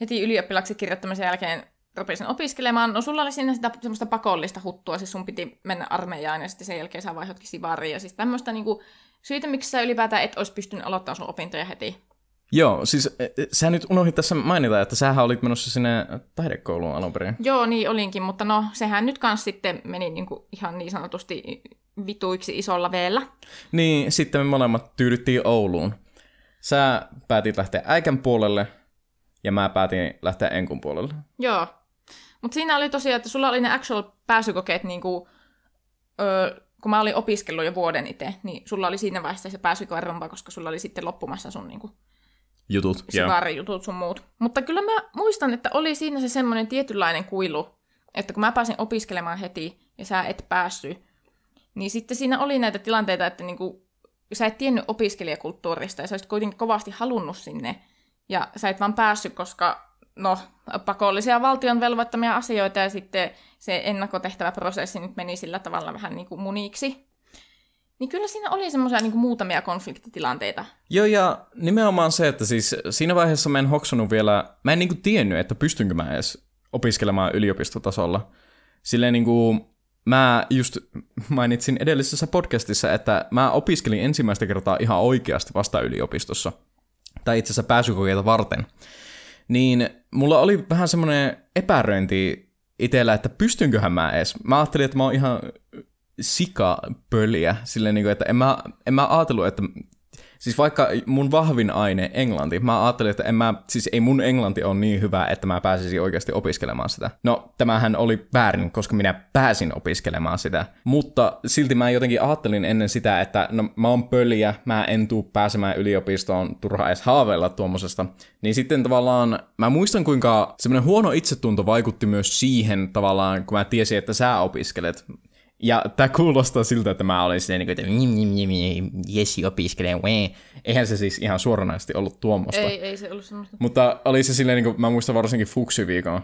heti ylioppilaksi kirjoittamisen jälkeen rupesin opiskelemaan. No sulla oli siinä sitä semmoista pakollista huttua, siis sun piti mennä armeijaan ja sitten sen jälkeen sä vaihdotkin sivariin. Ja siis tämmöistä niinku, syitä, miksi sä ylipäätään et olisi pystynyt aloittamaan sun opintoja heti. Joo, siis e, e, sä nyt unohdit tässä mainita, että sähän olit menossa sinne taidekouluun alun perin. Joo, niin olinkin, mutta no sehän nyt kans sitten meni niinku ihan niin sanotusti vituiksi isolla veellä. Niin, sitten me molemmat tyydyttiin Ouluun. Sä päätit lähteä äikän puolelle ja mä päätin lähteä enkun puolelle. Joo. Mutta siinä oli tosiaan, että sulla oli ne actual pääsykokeet, niin kuin, öö, kun mä olin opiskellut jo vuoden itse, niin sulla oli siinä vaiheessa se pääsykoerompa, koska sulla oli sitten loppumassa sun niin kuin, jutut. jutut sun muut. Mutta kyllä mä muistan, että oli siinä se semmoinen tietynlainen kuilu, että kun mä pääsin opiskelemaan heti ja sä et päässyt, niin sitten siinä oli näitä tilanteita, että niinku, sä et tiennyt opiskelijakulttuurista ja sä olisit kuitenkin kovasti halunnut sinne. Ja sä et vaan päässyt, koska no, pakollisia valtion velvoittamia asioita ja sitten se ennakkotehtävä prosessi nyt meni sillä tavalla vähän niin kuin muniksi. Niin kyllä siinä oli semmoisia niin muutamia konfliktitilanteita. Joo, ja nimenomaan se, että siis siinä vaiheessa mä en hoksunut vielä, mä en niin kuin tiennyt, että pystynkö mä edes opiskelemaan yliopistotasolla. Silleen niin kuin, mä just mainitsin edellisessä podcastissa, että mä opiskelin ensimmäistä kertaa ihan oikeasti vasta yliopistossa. Tai itse asiassa pääsykokeita varten. Niin mulla oli vähän semmoinen epäröinti itsellä, että pystynköhän mä edes. Mä ajattelin, että mä oon ihan sikapöliä, silleen niin kuin, että en mä, en mä ajatellut, että Siis vaikka mun vahvin aine, englanti, mä ajattelin, että en mä, siis ei mun englanti ole niin hyvä, että mä pääsisin oikeasti opiskelemaan sitä. No, tämähän oli väärin, koska minä pääsin opiskelemaan sitä. Mutta silti mä jotenkin ajattelin ennen sitä, että no mä oon pöliä, mä en tuu pääsemään yliopistoon, turha edes haaveilla tuommoisesta. Niin sitten tavallaan, mä muistan kuinka semmoinen huono itsetunto vaikutti myös siihen tavallaan, kun mä tiesin, että sä opiskelet. Ja tämä kuulostaa siltä, että mä olin silleen, niin että Jessi opiskelee, wee. Eihän se siis ihan suoranaisesti ollut tuommoista. Ei, ei se ollut semmoista. Mutta oli se silleen, niin kuin, mä muistan varsinkin fuksiviikon,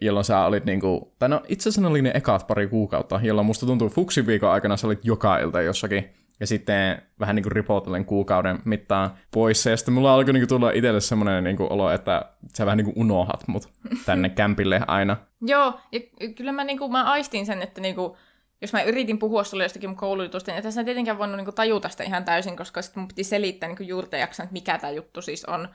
jolloin sä olit niin kuin, tai no itse asiassa ne oli ne ekat pari kuukautta, jolloin musta tuntuu fuksiviikon aikana sä olit joka ilta jossakin, ja sitten vähän niin kuin ripotellen kuukauden mittaan poissa, ja sitten mulla alkoi niin kuin tulla itselle semmoinen niin kuin olo, että sä vähän niin kuin unohat mut tänne kämpille aina. Joo, ja kyllä mä, niin kuin, mä aistin sen, että niin kuin, jos mä yritin puhua sulle jostakin mun koulutusta, niin tässä en tietenkään voinut niin kuin, tajuta sitä ihan täysin, koska sitten mun piti selittää niin juurta jaksan, että mikä tämä juttu siis on.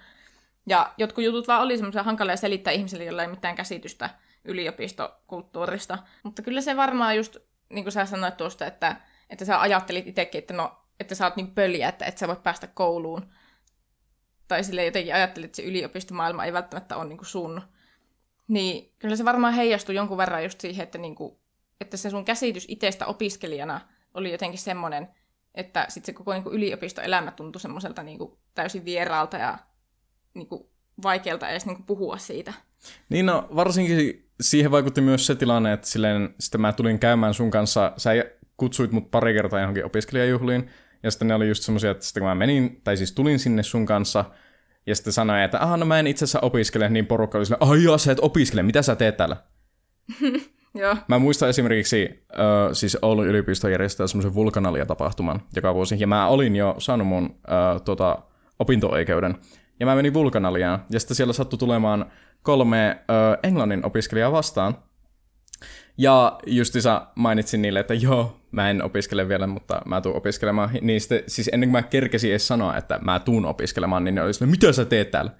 Ja jotkut jutut vaan oli semmoisia hankalia selittää ihmisille, joilla ei mitään käsitystä yliopistokulttuurista. Mutta kyllä se varmaan just, niin kuin sä sanoit tuosta, että, että sä ajattelit itsekin, että no, että sä oot niin pöliä, että et sä voit päästä kouluun. Tai sille jotenkin ajattelit, että se yliopistomaailma ei välttämättä ole niin kuin sun. Niin kyllä se varmaan heijastui jonkun verran just siihen, että, niin kuin, että se sun käsitys itsestä opiskelijana oli jotenkin semmoinen, että sitten se koko niin kuin yliopistoelämä tuntui semmoiselta niin kuin täysin vieraalta ja niin kuin vaikealta edes niin kuin puhua siitä. Niin no, varsinkin siihen vaikutti myös se tilanne, että silleen, sitten mä tulin käymään sun kanssa, sä kutsuit mut pari kertaa johonkin opiskelijajuhliin, ja sitten ne oli just semmoisia, että sitten kun mä menin, tai siis tulin sinne sun kanssa, ja sitten sanoin, että aha, no mä en itse asiassa opiskele, niin porukka oli silleen, ai joo, sä et opiskele, mitä sä teet täällä? Joo. Mä muistan esimerkiksi, uh, siis Oulun yliopisto järjestää semmoisen vulkanalia-tapahtuman joka vuosi, ja mä olin jo saanut mun uh, tota, opinto-oikeuden. Ja mä menin vulkanaliaan, ja sitten siellä sattui tulemaan kolme uh, englannin opiskelijaa vastaan. Ja justissa mainitsin niille, että joo, mä en opiskele vielä, mutta mä tuun opiskelemaan. Niin sitten, siis ennen kuin mä kerkesin edes sanoa, että mä tuun opiskelemaan, niin ne oli silleen, mitä sä teet täällä?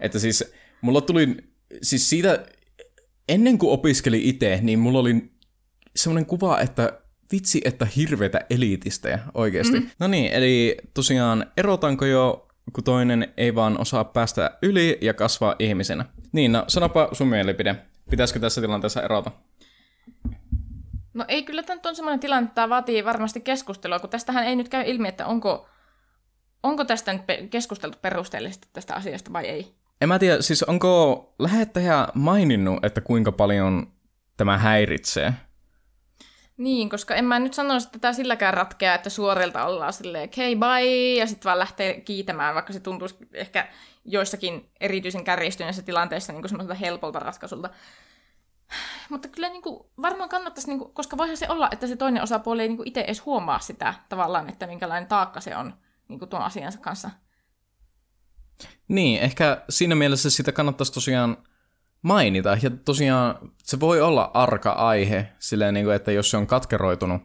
että siis mulla tuli, siis siitä, ennen kuin opiskeli itse, niin mulla oli semmoinen kuva, että vitsi, että hirveitä eliitistejä oikeasti. Mm-hmm. No niin, eli tosiaan erotanko jo kun toinen ei vaan osaa päästä yli ja kasvaa ihmisenä. Niin, no sanopa sun mielipide. Pitäisikö tässä tilanteessa erota? No ei kyllä tämä on sellainen tilanne, että tämä vaatii varmasti keskustelua, kun tästähän ei nyt käy ilmi, että onko, onko tästä nyt keskusteltu perusteellisesti tästä asiasta vai ei. En mä tiedä, siis onko lähettäjä maininnut, että kuinka paljon tämä häiritsee? Niin, koska en mä nyt sanoisi, että tämä silläkään ratkeaa, että suorilta ollaan silleen, hei bye, ja sitten vaan lähtee kiitämään, vaikka se tuntuisi ehkä joissakin erityisen kärjistyneissä tilanteissa niin semmoiselta helpolta ratkaisulta. Mutta kyllä niin kuin, varmaan kannattaisi, niin kuin, koska voihan se olla, että se toinen osapuoli ei niin kuin itse edes huomaa sitä tavallaan, että minkälainen taakka se on niin kuin tuon asiansa kanssa. Niin, ehkä siinä mielessä sitä kannattaisi tosiaan mainita. Ja tosiaan se voi olla arka aihe, silleen niin kuin, että jos se on katkeroitunut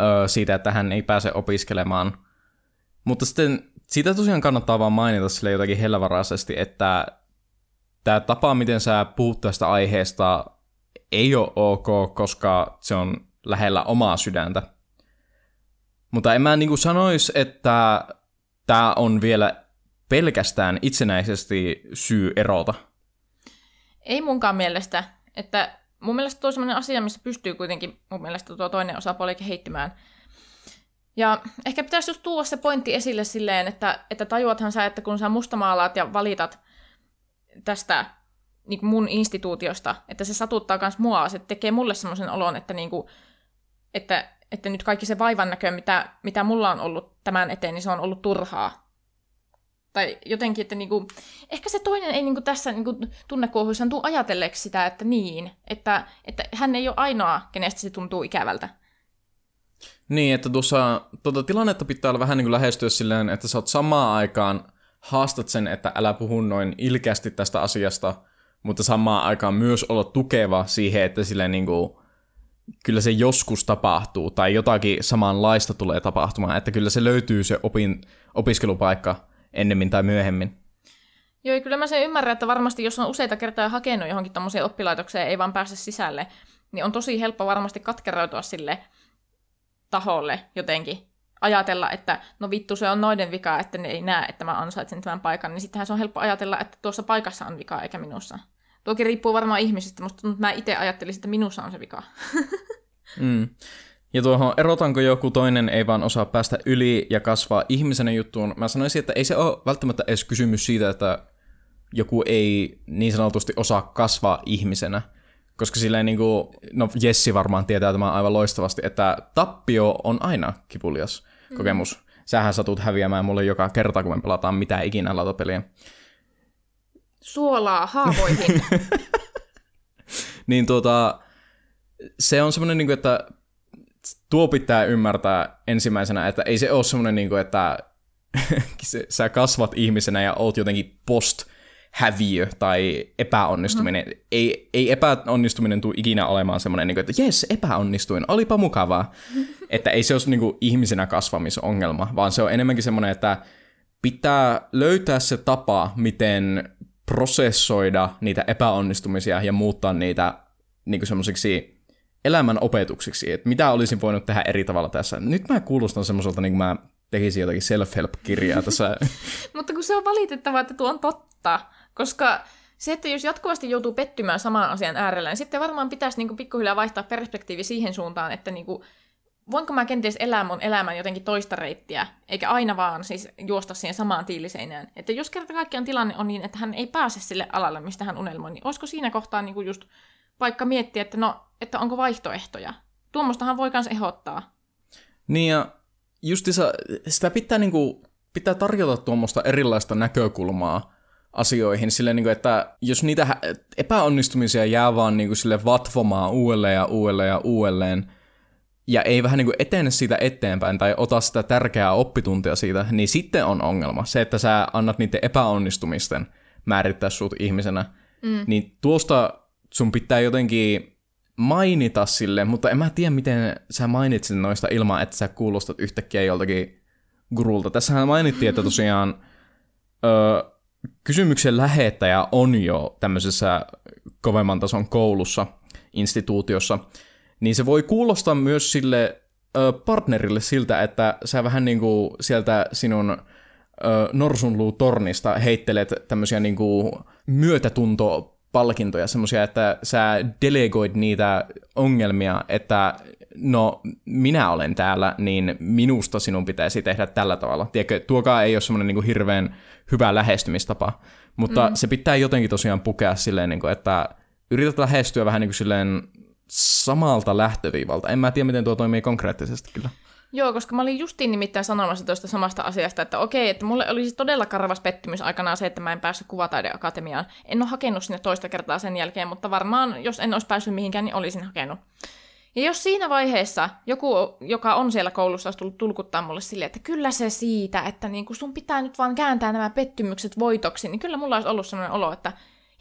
öö, siitä, että hän ei pääse opiskelemaan. Mutta sitten sitä tosiaan kannattaa vaan mainita sille jotakin hellävaraisesti, että tämä tapa, miten sä puhut tästä aiheesta, ei ole ok, koska se on lähellä omaa sydäntä. Mutta en mä niin sanoisi, että tämä on vielä pelkästään itsenäisesti syy erota. Ei munkaan mielestä. Että mun mielestä tuo on sellainen asia, missä pystyy kuitenkin mun mielestä tuo toinen osapuoli kehittymään. Ja ehkä pitäisi just tuoda se pointti esille silleen, että, että tajuathan sä, että kun sä mustamaalaat ja valitat tästä niin kuin mun instituutiosta, että se satuttaa myös mua, se tekee mulle semmoisen olon, että, niin kuin, että, että nyt kaikki se vaivan näkö, mitä, mitä mulla on ollut tämän eteen, niin se on ollut turhaa. Tai jotenkin, että niinku, ehkä se toinen ei niinku tässä niinku tunnekuohuissaan tule ajatelleeksi sitä, että niin, että, että hän ei ole ainoa, kenestä se tuntuu ikävältä. Niin, että tuossa tuota tilannetta pitää olla vähän niin kuin lähestyä silleen, että sä oot samaan aikaan haastat sen, että älä puhu noin ilkeästi tästä asiasta, mutta samaan aikaan myös olla tukeva siihen, että silleen niin kuin, kyllä se joskus tapahtuu, tai jotakin samanlaista tulee tapahtumaan, että kyllä se löytyy se opin, opiskelupaikka ennemmin tai myöhemmin. Joo, kyllä mä sen ymmärrän, että varmasti jos on useita kertaa hakenut johonkin tommoseen oppilaitokseen ei vaan pääse sisälle, niin on tosi helppo varmasti katkeroitua sille taholle jotenkin. Ajatella, että no vittu se on noiden vika, että ne ei näe, että mä ansaitsen tämän paikan, niin sittenhän se on helppo ajatella, että tuossa paikassa on vika eikä minussa. Tuokin riippuu varmaan ihmisistä, mutta mä itse ajattelisin, että minussa on se vika. mm. Ja tuohon erotanko joku toinen ei vaan osaa päästä yli ja kasvaa ihmisenä juttuun, mä sanoisin, että ei se ole välttämättä edes kysymys siitä, että joku ei niin sanotusti osaa kasvaa ihmisenä. Koska silleen niin kuin, no Jessi varmaan tietää tämän aivan loistavasti, että tappio on aina kipulias mm. kokemus. Sähän satut häviämään mulle joka kerta, kun me pelataan mitä ikinä latopeliä. Suolaa haavoihin. niin tuota, se on semmoinen, niin kuin, että tuo pitää ymmärtää ensimmäisenä, että ei se ole semmoinen, niin kuin, että sä kasvat ihmisenä ja oot jotenkin post häviö tai epäonnistuminen. Mm. Ei, ei epäonnistuminen tule ikinä olemaan semmoinen, niin kuin, että jes, epäonnistuin, olipa mukavaa. että ei se ole niin kuin, ihmisenä kasvamisongelma, vaan se on enemmänkin semmoinen, että pitää löytää se tapa, miten prosessoida niitä epäonnistumisia ja muuttaa niitä niin semmoisiksi elämän opetuksiksi, että mitä olisin voinut tehdä eri tavalla tässä. Nyt mä kuulostan semmoiselta, niin kuin mä tekisin jotakin self-help-kirjaa tässä. Mutta kun se on valitettavaa, että tuo on totta, koska se, että jos jatkuvasti joutuu pettymään saman asian äärellä, niin sitten varmaan pitäisi niin kuin pikkuhiljaa vaihtaa perspektiivi siihen suuntaan, että niin kuin, voinko mä kenties elää mun elämän jotenkin toista reittiä, eikä aina vaan siis juosta siihen samaan tiiliseinään. Että jos kerta kaikkiaan tilanne on niin, että hän ei pääse sille alalle, mistä hän unelmoi, niin olisiko siinä kohtaa niin kuin just vaikka miettiä, että no, että onko vaihtoehtoja. Tuommoistahan voi myös ehdottaa. Niin ja justissa sitä pitää, niin kuin, pitää tarjota tuommoista erilaista näkökulmaa asioihin, silleen, niin kuin, että jos niitä epäonnistumisia jää vaan niin kuin, sille vatvomaan uudelleen ja uudelleen ja uudelleen, ja ei vähän niin kuin etene siitä eteenpäin tai ota sitä tärkeää oppituntia siitä, niin sitten on ongelma. Se, että sä annat niiden epäonnistumisten määrittää sut ihmisenä, mm. niin tuosta sun pitää jotenkin mainita sille, mutta en mä tiedä, miten sä mainitsit noista ilman, että sä kuulostat yhtäkkiä joltakin gurulta. Tässähän mainittiin, että tosiaan ö, kysymyksen lähettäjä on jo tämmöisessä kovemman tason koulussa, instituutiossa, niin se voi kuulostaa myös sille ö, partnerille siltä, että sä vähän niin kuin sieltä sinun norsunluutornista heittelet tämmöisiä niinku myötätuntopalkintoja, semmoisia, että sä delegoit niitä ongelmia, että no minä olen täällä, niin minusta sinun pitäisi tehdä tällä tavalla. Tiedätkö, tuokaa ei ole semmoinen niinku hirveän hyvä lähestymistapa, mutta mm. se pitää jotenkin tosiaan pukea silleen, niinku, että yrität lähestyä vähän niin kuin silleen samalta lähtöviivalta. En mä tiedä, miten tuo toimii konkreettisesti kyllä. Joo, koska mä olin justiin nimittäin sanomassa tuosta samasta asiasta, että okei, että mulle olisi todella karvas pettymys aikanaan se, että mä en päässyt kuvataideakatemiaan. En ole hakenut sinne toista kertaa sen jälkeen, mutta varmaan, jos en olisi päässyt mihinkään, niin olisin hakenut. Ja jos siinä vaiheessa joku, joka on siellä koulussa, olisi tullut tulkuttaa mulle silleen, että kyllä se siitä, että niin kun sun pitää nyt vaan kääntää nämä pettymykset voitoksi, niin kyllä mulla olisi ollut sellainen olo, että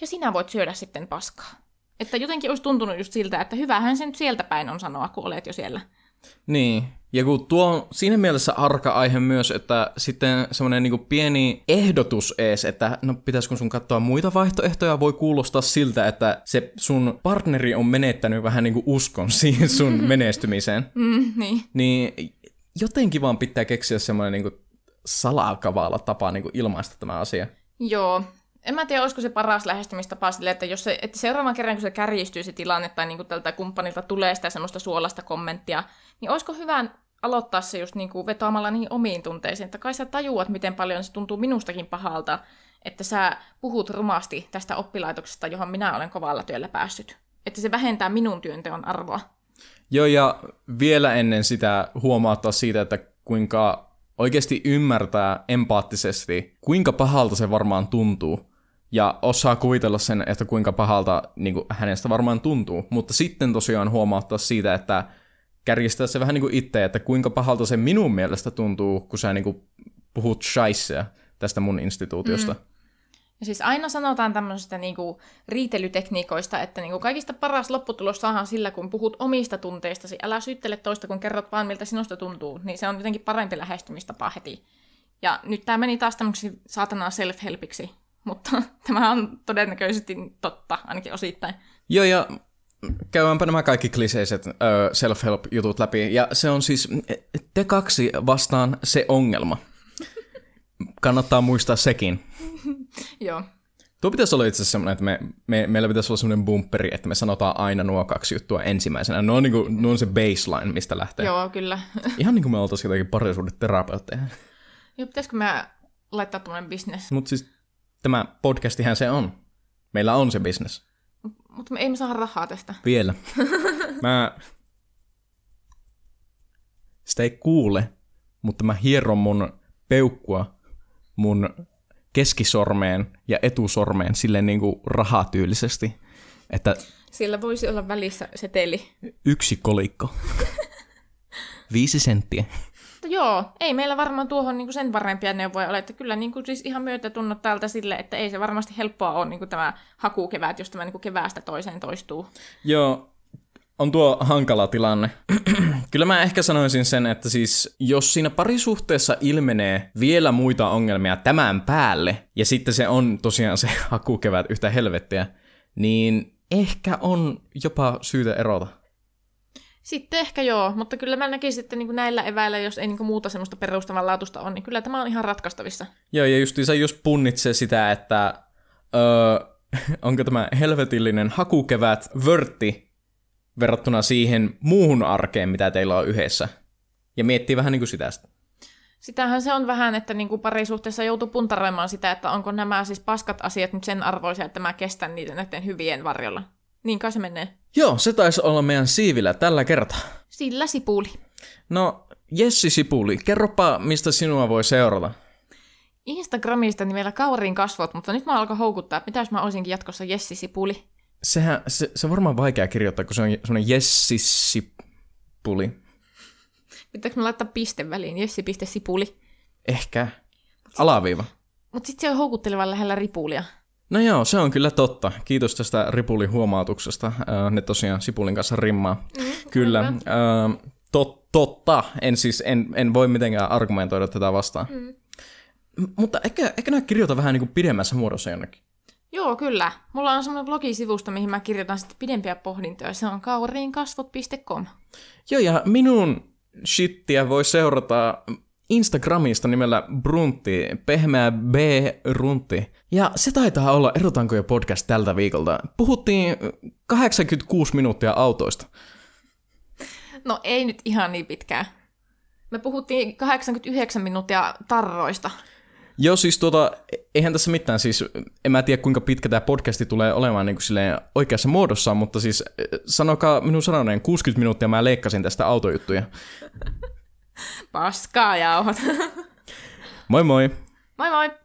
ja sinä voit syödä sitten paskaa. Että jotenkin olisi tuntunut just siltä, että hyvähän se nyt sieltä päin on sanoa, kun olet jo siellä. Niin, ja kun tuo on siinä mielessä arka aihe myös, että sitten semmoinen niin pieni ehdotus ees, että no pitäisikö sun katsoa muita vaihtoehtoja, voi kuulostaa siltä, että se sun partneri on menettänyt vähän niin kuin uskon siihen sun menestymiseen. Mm, niin. Niin jotenkin vaan pitää keksiä semmoinen niin salakavaalla tapa niin kuin ilmaista tämä asia. Joo, en mä tiedä, olisiko se paras lähestymistapa sille, että, jos se, että seuraavan kerran, kun se kärjistyy se tilanne tai niin kuin tältä kumppanilta tulee sitä semmoista suolasta kommenttia, niin olisiko hyvä aloittaa se just niin kuin vetoamalla niihin omiin tunteisiin, että kai sä tajuat, miten paljon se tuntuu minustakin pahalta, että sä puhut rumasti tästä oppilaitoksesta, johon minä olen kovalla työllä päässyt. Että se vähentää minun työnteon arvoa. Joo, ja vielä ennen sitä huomauttaa siitä, että kuinka oikeasti ymmärtää empaattisesti, kuinka pahalta se varmaan tuntuu, ja osaa kuvitella sen, että kuinka pahalta niin kuin, hänestä varmaan tuntuu. Mutta sitten tosiaan huomauttaa siitä, että kärjistää se vähän niin kuin itse, että kuinka pahalta se minun mielestä tuntuu, kun sä niin kuin, puhut shaisseja tästä mun instituutiosta. Mm. Ja siis aina sanotaan tämmöisistä niinku riitelytekniikoista, että niinku kaikista paras lopputulos saadaan sillä, kun puhut omista tunteistasi. Älä syyttele toista, kun kerrot vaan, miltä sinusta tuntuu. Niin se on jotenkin parempi lähestymistapa heti. Ja nyt tämä meni taas tämmöiseksi saatanaa self-helpiksi, mutta tämä on todennäköisesti totta, ainakin osittain. Joo, ja käydäänpä nämä kaikki kliseiset uh, self-help-jutut läpi. Ja se on siis te kaksi vastaan se ongelma. Kannattaa muistaa sekin. Joo. Tuo pitäisi olla itse asiassa semmoinen, että me, me, meillä pitäisi olla semmoinen bumperi, että me sanotaan aina nuo kaksi juttua ensimmäisenä. Nuo on, niin kuin, nuo on se baseline, mistä lähtee. Joo, kyllä. Ihan niin kuin me oltaisiin jotenkin parisuudeterapeutteja. Joo, pitäisikö me laittaa tuommoinen business? Mutta siis tämä podcastihan se on. Meillä on se business. Mutta me ei me saa rahaa tästä. Vielä. Mä... Sitä ei kuule, mutta mä hieron mun peukkua mun keskisormeen ja etusormeen silleen niin kuin rahatyylisesti, että... Sillä voisi olla välissä seteli. Yksi kolikko. Viisi senttiä. Joo, ei meillä varmaan tuohon niin sen parempia neuvoja ole, että kyllä niin kuin, siis ihan myötätunnot täältä sille, että ei se varmasti helppoa ole niin kuin tämä hakukevät, jos tämä niin kuin keväästä toiseen toistuu. Joo, on tuo hankala tilanne. Kyllä mä ehkä sanoisin sen, että siis jos siinä parisuhteessa ilmenee vielä muita ongelmia tämän päälle, ja sitten se on tosiaan se hakukevät yhtä helvettiä, niin ehkä on jopa syytä erota. Sitten ehkä joo, mutta kyllä mä näkisin, että niin näillä eväillä, jos ei niin muuta semmoista perustavanlaatuista on, niin kyllä tämä on ihan ratkaistavissa. Joo, ja justiinsa jos punnitsee sitä, että öö, onko tämä helvetillinen hakukevät vörtti verrattuna siihen muuhun arkeen, mitä teillä on yhdessä. Ja miettii vähän niin kuin sitä. Sitähän se on vähän, että niin kuin parisuhteessa joutuu puntaroimaan sitä, että onko nämä siis paskat asiat nyt sen arvoisia, että mä kestän niitä näiden hyvien varjolla. Niin kai se menee. Joo, se taisi olla meidän siivillä tällä kertaa. Sillä Sipuli. No, Jessi Sipuli, kerropa, mistä sinua voi seurata. Instagramista niin vielä kauriin kasvot, mutta nyt mä alkan houkuttaa, että mitä jos mä olisinkin jatkossa Jessi Sipuli. Sehän, se, se on varmaan vaikea kirjoittaa, kun se on semmoinen Jessi Sipuli. Pitääkö mä laittaa piste väliin, Jessi.sipuli? Ehkä. Alaviiva. Mutta sitten se on houkuttelevan lähellä ripulia. No joo, se on kyllä totta. Kiitos tästä Ripulin huomautuksesta. Ne tosiaan Sipulin kanssa rimmaa. Mm, kyllä. Äh, tot, totta. En siis, en, en voi mitenkään argumentoida tätä vastaan. Mm. Mutta ehkä, ehkä nämä kirjoita vähän niin kuin pidemmässä muodossa jonnekin. Joo, kyllä. Mulla on semmoinen blogisivusto, mihin mä kirjoitan sitten pidempiä pohdintoja. Se on kauriinkasvot.com. Joo, ja minun shittiä voi seurata Instagramista nimellä Bruntti, pehmeä B Runtti. Ja se taitaa olla Erotanko jo podcast tältä viikolta. Puhuttiin 86 minuuttia autoista. No ei nyt ihan niin pitkään. Me puhuttiin 89 minuuttia tarroista. Joo, siis tuota, eihän tässä mitään, siis en mä tiedä kuinka pitkä tämä podcasti tulee olemaan niin kuin oikeassa muodossa, mutta siis sanokaa minun sanoneen, 60 minuuttia mä leikkasin tästä autojuttuja. Paskaa jauhot. moi moi! Moi moi!